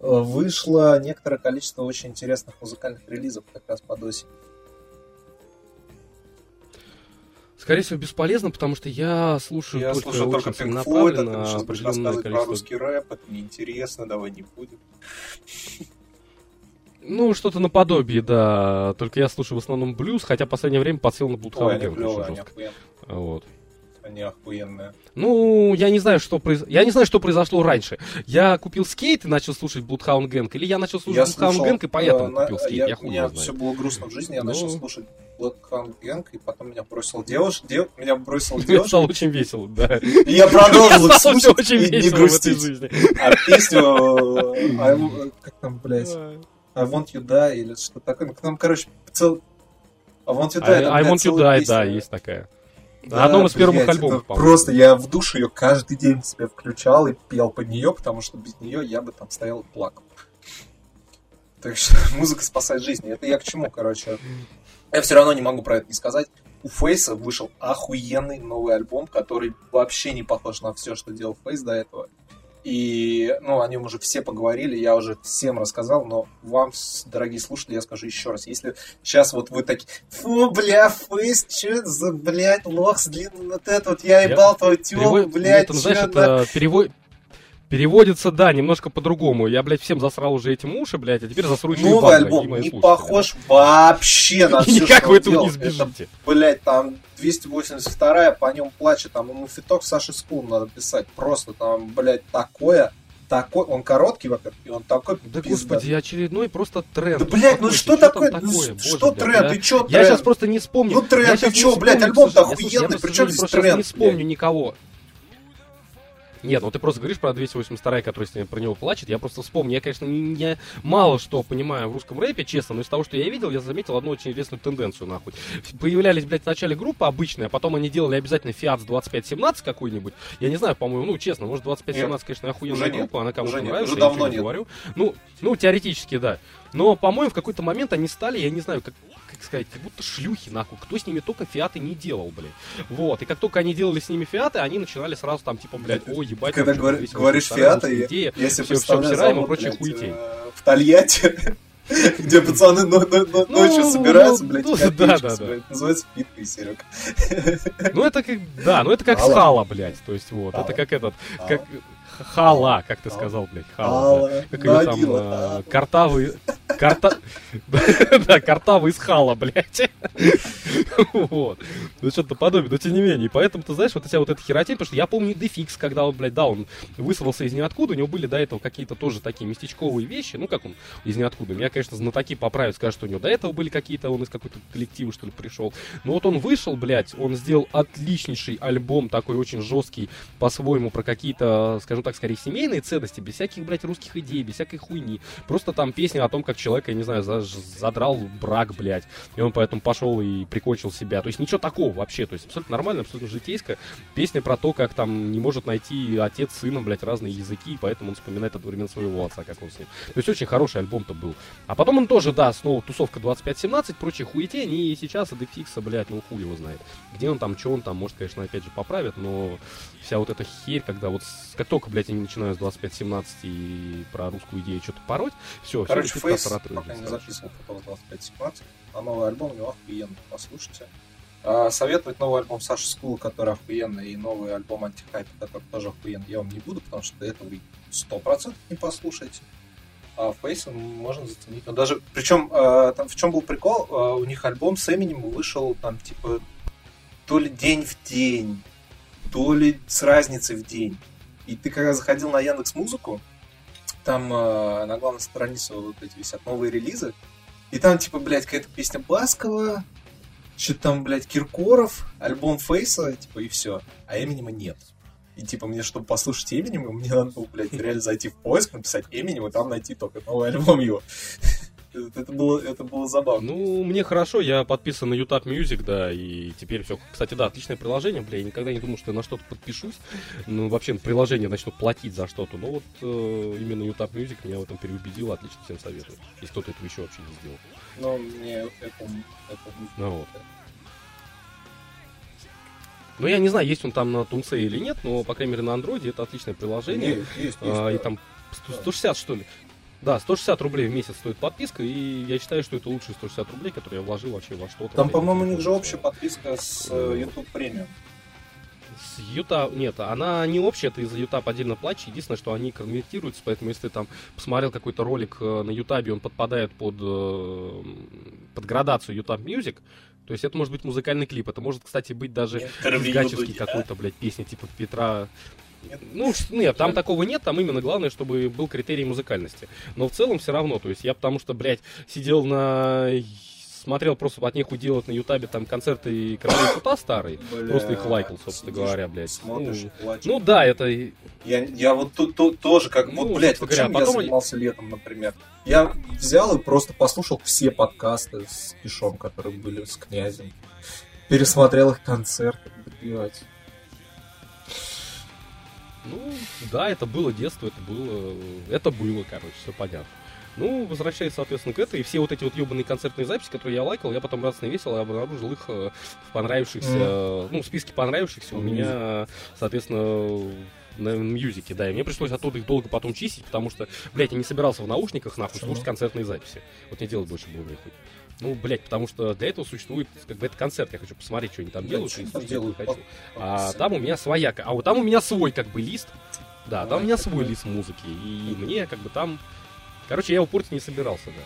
Э, вышло некоторое количество очень интересных музыкальных релизов как раз под осень. Скорее всего, бесполезно, потому что я слушаю я только слушаю только Pink Floyd, а ты определенное количество... про русский рэп, это неинтересно, давай не будем. Ну, что-то наподобие, да. Только я слушаю в основном блюз, хотя в последнее время подсел на Блудхауген очень жестко. Вот они охуенные. Ну, я не знаю, что произ... я не знаю, что произошло раньше. Я купил скейт и начал слушать Bloodhound Gang, или я начал слушать я Bloodhound Gang и поэтому э, купил скейт. Я, я хуй У меня все было грустно в жизни, я Но... начал слушать Bloodhound Gang, и потом меня бросил девушка, дев... меня бросил девушка. стало очень весело, да. И я продолжил их слушать очень и не грустить. А песню, э, как там, блядь, I Want You Die или что такое, ну, к нам, короче, цел... I Want You Die, I, I Want You Die, да, есть такая. Да, Одном из первых блядь, альбомов. Просто я в душе ее каждый день себе включал и пел под нее, потому что без нее я бы там стоял и плакал. Так что музыка спасает жизни. Это я к чему, короче. Я все равно не могу про это не сказать. У Фейса вышел охуенный новый альбом, который вообще не похож на все, что делал Фейс до этого. И, ну, о нем уже все поговорили, я уже всем рассказал, но вам, дорогие слушатели, я скажу еще раз. Если сейчас вот вы такие, фу, бля, фейс, что за, блядь, лох с длинным вот это вот, я ебал твою тёлку, блядь, это, знаешь, это перевод... Переводится, да, немножко по-другому. Я, блядь, всем засрал уже этим уши, блядь, а теперь засру еще Новый альбом не похож вообще на все, Никак вы этого не сбежите. Это, блядь, там 282 по нем плачет, там ему фиток Саши Скун надо писать. Просто там, блядь, такое такой, он короткий, во-первых, и он такой Да пизда. господи, очередной просто тренд. Да, блядь, ну что, что такое? Ну, такое? что Боже, тренд? Да? Ты чё тренд? Я сейчас просто не вспомню. Ну тренд, ты чё, блядь, альбом-то охуенный, причем здесь тренд? Не вспомню никого. Нет, ну ты просто говоришь про 282, который с про него плачет. Я просто вспомню. Я, конечно, не, мало что понимаю в русском рэпе, честно, но из того, что я видел, я заметил одну очень интересную тенденцию, нахуй. Появлялись, блядь, в начале группы обычные, а потом они делали обязательно Fiat 2517 какой-нибудь. Я не знаю, по-моему, ну, честно, может, 2517, конечно, охуенная группа, она кому-то нравится, уже давно не говорю. Ну, ну, теоретически, да. Но, по-моему, в какой-то момент они стали, я не знаю, как, как сказать, как будто шлюхи, нахуй. Кто с ними только фиаты не делал, блин. Вот. И как только они делали с ними фиаты, они начинали сразу там, типа, блядь, ой, ебать. Когда говор, говоришь фиаты, идея, себе все, все обсираем и прочее хуетей. Э, в Тольятти, где пацаны ну, ночью собираются, блядь, ну, да, да, да. Называется питка и Серега. Ну, это как, да, ну это как с Хала, блядь. То есть, вот, это как этот, как Хала, как ты сказал, блядь, Хала. Как ее там, э, картавый... Карта... Да, картавый из хала, блядь. Вот. Ну, что-то подобие, но тем не менее. Поэтому, ты знаешь, вот у тебя вот эта херотень, потому что я помню Дефикс, когда он, блядь, да, он высрался из ниоткуда, у него были до этого какие-то тоже такие местечковые вещи, ну, как он из ниоткуда. Меня, конечно, знатоки поправят, скажут, что у него до этого были какие-то, он из какой-то коллектива, что ли, пришел. Но вот он вышел, блядь, он сделал отличнейший альбом, такой очень жесткий, по-своему, про какие-то, скажем так, скорее семейные ценности, без всяких, блядь, русских идей, без всякой хуйни. Просто там песня о том, как человек, я не знаю, задрал брак, блядь, и он поэтому пошел и прикончил себя. То есть ничего такого вообще, то есть абсолютно нормально, абсолютно житейская. Песня про то, как там не может найти отец с сыном, блядь, разные языки, и поэтому он вспоминает одновременно своего отца, как он с ним. То есть очень хороший альбом-то был. А потом он тоже, да, снова тусовка 25-17, прочие хуетень, и сейчас Адефикса, блядь, ну хуй его знает. Где он там, что он там, может, конечно, опять же поправит, но вся вот эта херь, когда вот как только, блядь, они начинают с 25-17 и про русскую идею что-то пороть, все, Короче, все, Фейс пока не записывал по 25-17, а новый альбом у него охуенный, послушайте. А, советовать новый альбом Саши Скул, который охуенный, и новый альбом Антихайп, который тоже охуенный, я вам не буду, потому что этого вы сто процентов не послушаете. А Фейса можно заценить. Но даже, причем, э, там в чем был прикол, э, у них альбом с Эминем вышел там типа то ли день в день, то ли с разницей в день. И ты когда заходил на Яндекс Музыку, там э, на главной странице вот эти висят новые релизы, и там типа, блядь, какая-то песня Баскова, что-то там, блядь, Киркоров, альбом Фейса, типа, и все. А Эминема нет. И, типа, мне, чтобы послушать Эминема, мне надо было, блядь, реально зайти в поиск, написать Эминем, и там найти только новый альбом его. Это было, это было забавно. Ну, мне хорошо, я подписан на YouTube Music, да, и теперь все. Кстати, да, отличное приложение, бля, я никогда не думал, что я на что-то подпишусь. Ну, вообще, приложение начну платить за что-то. Но вот э, именно YouTube Music меня в этом переубедило, отлично всем советую. Если кто-то этого еще вообще не сделал. Ну, мне это, это Ну вот. Ну, я не знаю, есть он там на Тунце или нет, но, по крайней мере, на андроиде это отличное приложение. Есть, есть, есть, а, да. И там 160, что ли. Да, 160 рублей в месяц стоит подписка, и я считаю, что это лучшие 160 рублей, которые я вложил вообще во что-то. Там, по-моему, у них же общая подписка с э, YouTube Premium. С Юта, нет, она не общая, ты за Ютаб отдельно платишь. Единственное, что они конвертируются, поэтому если ты там посмотрел какой-то ролик э, на Ютабе, он подпадает под, э, под градацию Ютаб Music, то есть это может быть музыкальный клип, это может, кстати, быть даже гачевский какой-то, блядь, песня типа Петра ну, нет, там такого нет, там именно главное, чтобы был критерий музыкальности. Но в целом все равно, то есть я потому что, блядь, сидел на смотрел просто от них делать на Ютабе там концерты Короля Шута старые. Бля, просто их лайкал, собственно говоря, блядь. Смотришь, ну, ну да, это... Я, я вот тут, тут тоже как... Ну, вот, блядь, вот говоря, чем потом... я занимался летом, например. Я взял и просто послушал все подкасты с Кишом, которые были с князем. Пересмотрел их концерты, блядь. Ну, да, это было детство, это было, это было, короче, все понятно. Ну, возвращаясь, соответственно, к этой, и все вот эти вот ебаные концертные записи, которые я лайкал, я потом радостно весело обнаружил их э, в понравившихся, mm. ну, в списке понравившихся mm. у меня, соответственно, на мьюзике, да, и мне пришлось оттуда их долго потом чистить, потому что, блядь, я не собирался в наушниках, нахуй, слушать концертные записи. Вот не делать больше было нихуй. Ну, блядь, потому что для этого существует, как бы, это концерт, я хочу посмотреть, что они там делают, и слушать делают, хочу. А там у меня своя, а вот там у меня свой, как бы, лист, да, там у меня свой лист музыки, и мне, как бы, там, короче, я его портить не собирался, да.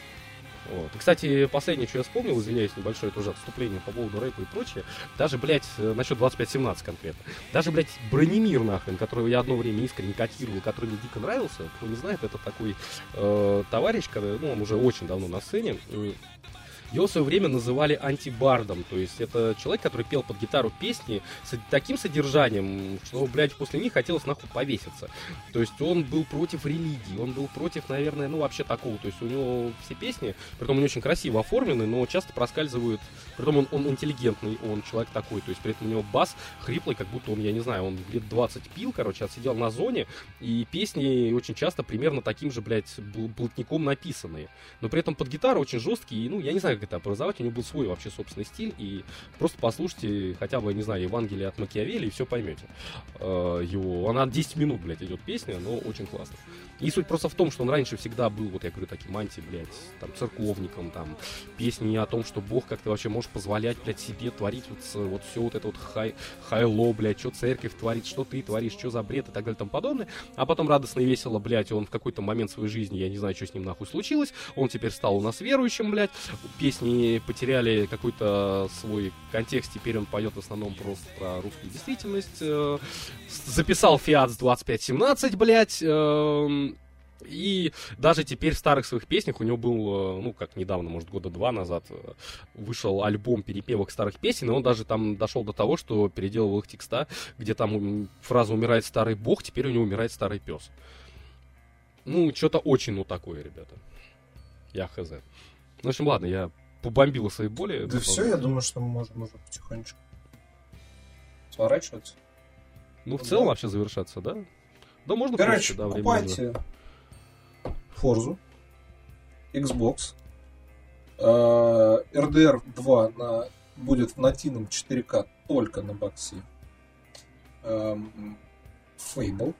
Вот. И, кстати, последнее, что я вспомнил, извиняюсь, небольшое тоже отступление по поводу рэпа и прочее, даже, блядь, э, насчет 2517 конкретно, даже, блядь, Бронемир, нахрен, которого я одно время искренне котировал, который мне дико нравился, кто не знает, это такой э, товарищ, который, ну, он уже очень давно на сцене, его в свое время называли антибардом, то есть это человек, который пел под гитару песни с таким содержанием, что, блядь, после них хотелось нахуй повеситься. То есть он был против религии, он был против, наверное, ну вообще такого. То есть у него все песни, притом они очень красиво оформлены, но часто проскальзывают, притом он, он интеллигентный, он человек такой, то есть при этом у него бас хриплый, как будто он, я не знаю, он лет 20 пил, короче, отсидел на зоне, и песни очень часто примерно таким же, блядь, блатником написанные. Но при этом под гитару очень жесткие, ну, я не знаю, как это образовать, у него был свой вообще собственный стиль, и просто послушайте хотя бы, не знаю, Евангелие от Макиавелли, и все поймете. Э, его, она 10 минут, блядь, идет песня, но очень классно. И суть просто в том, что он раньше всегда был, вот я говорю, таким анти, блядь, там, церковником, там, песни о том, что Бог как ты вообще можешь позволять, блядь, себе творить вот, вот все вот это вот хай, хайло, блядь, что церковь творит, что ты творишь, что за бред и так далее и тому подобное. А потом радостно и весело, блядь, он в какой-то момент своей жизни, я не знаю, что с ним нахуй случилось, он теперь стал у нас верующим, блядь, песни потеряли какой-то свой контекст, теперь он поет в основном просто про русскую действительность, э, записал Фиат с 2517, блядь, э, и даже теперь в старых своих песнях у него был, э, ну, как недавно, может, года два назад, э, вышел альбом перепевок старых песен, и он даже там дошел до того, что переделывал их текста, где там фраза «умирает старый бог», теперь у него умирает старый пес. Ну, что-то очень, ну, такое, ребята. Я хз. Ну, в общем, ладно, я побомбил свои боли. Да все, я думаю, что мы можем уже потихонечку сворачиваться. Ну, в целом вообще завершаться, да? Да, можно Короче, да, покупайте Forza, Xbox, RDR 2 на, будет в нативном 4К только на боксе. Эм, Fable.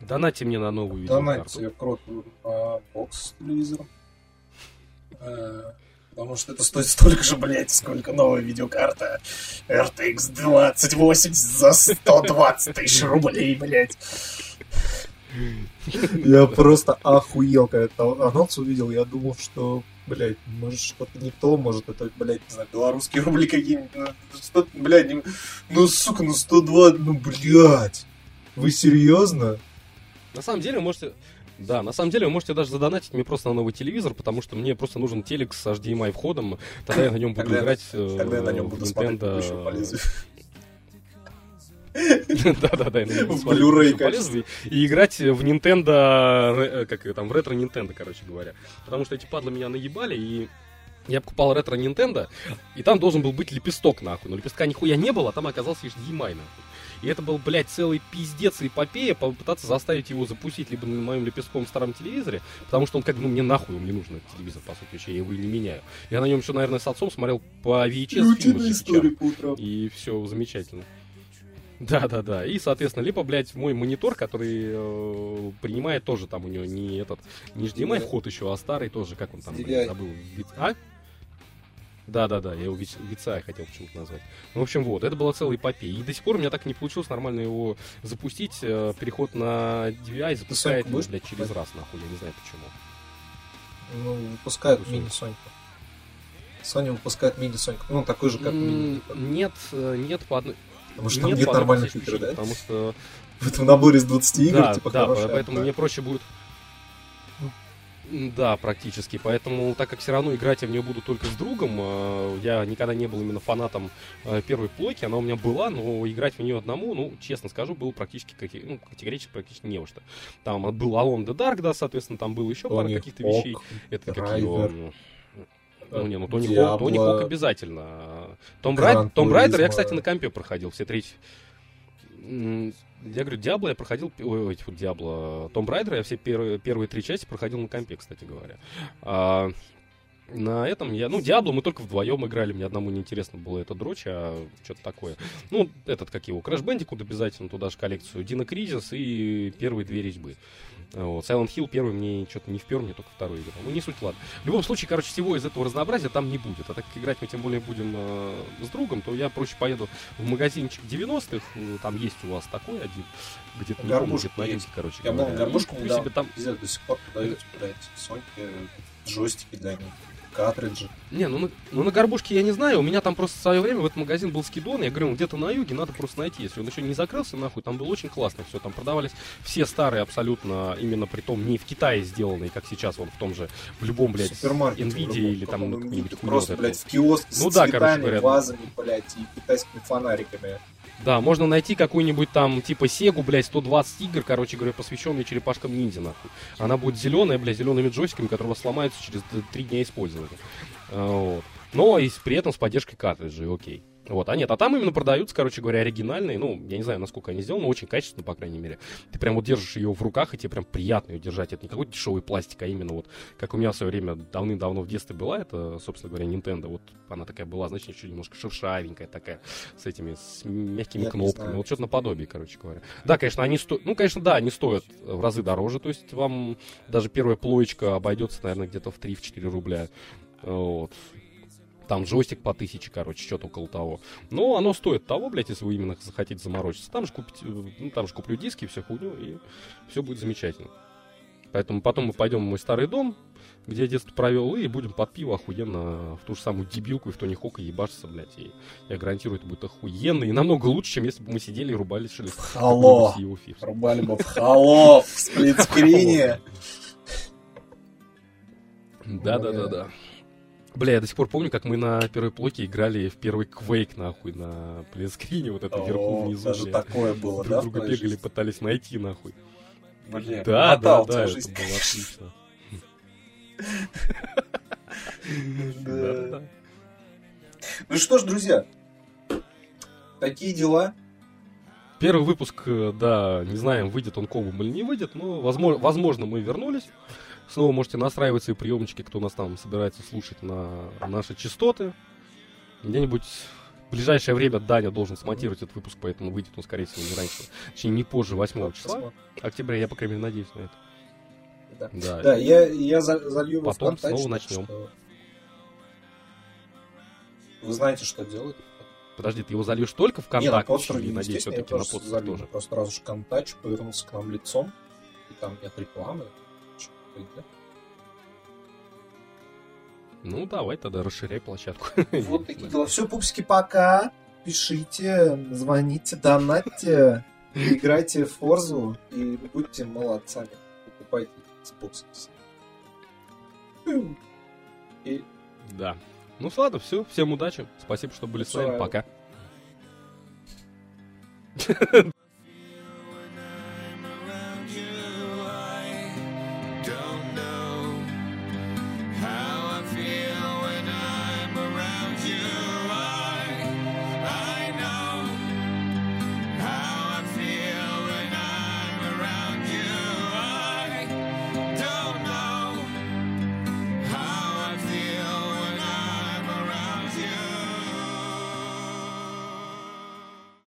Донайте мне на новую видеокарту. Донайте кроту на бокс с телевизором. Э, потому что это стоит столько же, блядь, сколько новая видеокарта RTX 2080 за 120 тысяч рублей, блядь. Я просто охуел, когда это анонс увидел. Я думал, что, блядь, может что-то не то, может это, блядь, не знаю, белорусские рубли какие-нибудь. Ну, блядь, не... ну, сука, ну 102, ну, блядь. Вы серьезно? На самом деле, можете... Да, на самом деле вы можете даже задонатить мне просто на новый телевизор, потому что мне просто нужен телек с HDMI входом, тогда я на нем буду тогда играть тогда я на нем буду Nintendo... смотреть Да-да-да, Blu-ray И играть в Nintendo, э, как там, в ретро Nintendo, короче говоря. Потому что эти падлы меня наебали, и я покупал ретро Nintendo, и там должен был быть лепесток, нахуй. Но лепестка нихуя не было, а там оказался лишь HDMI, нахуй. И это был, блядь, целый пиздец и эпопея попытаться заставить его запустить либо на моем лепестковом старом телевизоре, потому что он как, ну, мне нахуй, он не нужен этот телевизор, по сути, вообще, я его и не меняю. Я на нем еще, наверное, с отцом смотрел по VHS фильмы И все замечательно. Да, да, да. И, соответственно, либо, блядь, мой монитор, который э, принимает тоже там у него не этот, не HDMI вход еще, а старый тоже, как он там, блядь, забыл. А? Да, да, да, я его Вица хотел почему-то назвать. Ну, в общем, вот, это была целая эпопея. И до сих пор у меня так не получилось нормально его запустить. Э, переход на DVI запускает, ну, блядь, через раз, нахуй, я не знаю почему. Ну, выпускают мини Соньку. Sony выпускает мини Соньку. Ну, такой же, как мини. Нет, э, нет, по одной... Потому что там нет, нормальных игр, да? Потому что... В этом наборе из 20 игр, да, типа, Да, хорошая, поэтому да. мне проще будет... Да, практически. Поэтому, так как все равно играть я в нее буду только с другом, э, я никогда не был именно фанатом э, первой плойки, она у меня была, но играть в нее одному, ну, честно скажу, было практически ну, категорически практически не во что. Там был Alone the Dark, да, соответственно, там было еще пара каких-то вещей. Это как ее ну, не, ну Тони Хок, Тони Хок обязательно. Том, Райд, Том Райдер я, кстати, на компе проходил все третьи. Я говорю, Диабло я проходил, ой, фу, Диабло, Том Райдер я все первые, первые три части проходил на компе, кстати говоря. А, на этом я, ну, Диабло мы только вдвоем играли, мне одному неинтересно было это дрочь, а что-то такое. Ну, этот, как его, Crash Bandicoot обязательно, туда же коллекцию, Дина Кризис и первые две резьбы. Вот. Silent Hill первый мне что-то не впер, мне только второй играл. Ну, не суть, ладно. В любом случае, короче, всего из этого разнообразия там не будет. А так как играть мы тем более будем э, с другом, то я проще поеду в магазинчик 90-х. Ну, там есть у вас такой один, где-то не помню, где-то на короче я говоря. Я гармошку себе там... до сих пор продаются, блядь, Sony джойстики для них картриджи. Не, ну на, ну на горбушке я не знаю, у меня там просто в свое время в этот магазин был скидон, я говорю, он где-то на юге, надо просто найти, если он еще не закрылся, нахуй, там было очень классно все, там продавались все старые абсолютно, именно при том не в Китае сделанные, как сейчас, вон в том же, в любом, блядь, Nvidia или там ну, какие-нибудь Просто, блядь, в киоск ну, с да, цветами, короче говоря, вазами, блядь, и китайскими фонариками. Да, можно найти какую-нибудь там, типа, Сегу, блядь, 120 игр, короче говоря, посвященные черепашкам ниндзя, нахуй. Она будет зеленая, блядь, зелеными джойстиками, которые сломаются через 3 дня использования. А, вот. Но и при этом с поддержкой картриджей, окей. Вот, а нет, а там именно продаются, короче говоря, оригинальные, ну, я не знаю, насколько они сделаны, но очень качественно, по крайней мере. Ты прям вот держишь ее в руках, и тебе прям приятно ее держать. Это не какой-то дешевый пластик, а именно вот, как у меня в свое время давным-давно в детстве была, это, собственно говоря, Nintendo, вот она такая была, значит, еще немножко шершавенькая такая, с этими, с мягкими Нет, кнопками, вот что-то наподобие, короче говоря. Да, конечно, они стоят, ну, конечно, да, они стоят в разы дороже, то есть вам даже первая плоечка обойдется, наверное, где-то в 3-4 рубля. Вот там джойстик по тысяче, короче, что-то около того. Но оно стоит того, блядь, если вы именно захотите заморочиться. Там же, купить, ну, там же куплю диски, все хуйню, и все будет замечательно. Поэтому потом мы пойдем в мой старый дом, где я детство провел, и будем под пиво охуенно в ту же самую дебилку и в Тони Хока ебашиться, блядь. И я гарантирую, это будет охуенно и намного лучше, чем если бы мы сидели и рубали шли в Хало! Рубали бы в хало! В сплитскрине! Да-да-да-да. Бля, я до сих пор помню, как мы на первой плоке играли в первый квейк, нахуй, на плинскрине, вот это О, вверху, внизу. Даже бля. такое было, Друг да? друга бегали, жизни? пытались найти, нахуй. Бля, да, да, да, это было отлично. Ну что ж, друзья, такие дела. Первый выпуск, э, да, не знаем, выйдет он комом или не выйдет, но возможно, возможно мы вернулись. Снова можете настраивать свои приемнички, кто нас там собирается слушать на наши частоты. Где-нибудь в ближайшее время Даня должен смонтировать этот выпуск, поэтому выйдет он, скорее всего, не раньше, точнее, не позже 8 числа октября. Я, по крайней мере, надеюсь на это. Да, да, да я, я залью Потом снова начнем. Что... Вы знаете, что делать? Подожди, ты его зальешь только в контакт? Не, на или, надеюсь, все-таки на подстер тоже? Просто раз уж контакт повернулся к нам лицом, и там нет рекламы, да? Ну, давай тогда расширяй площадку. Вот такие дела. Все, пупсики, пока. Пишите, звоните, донатьте, играйте в Форзу и будьте молодцами. Покупайте Xbox. И... Да. Ну, ладно, все. Всем удачи. Спасибо, что были с нами. Пока.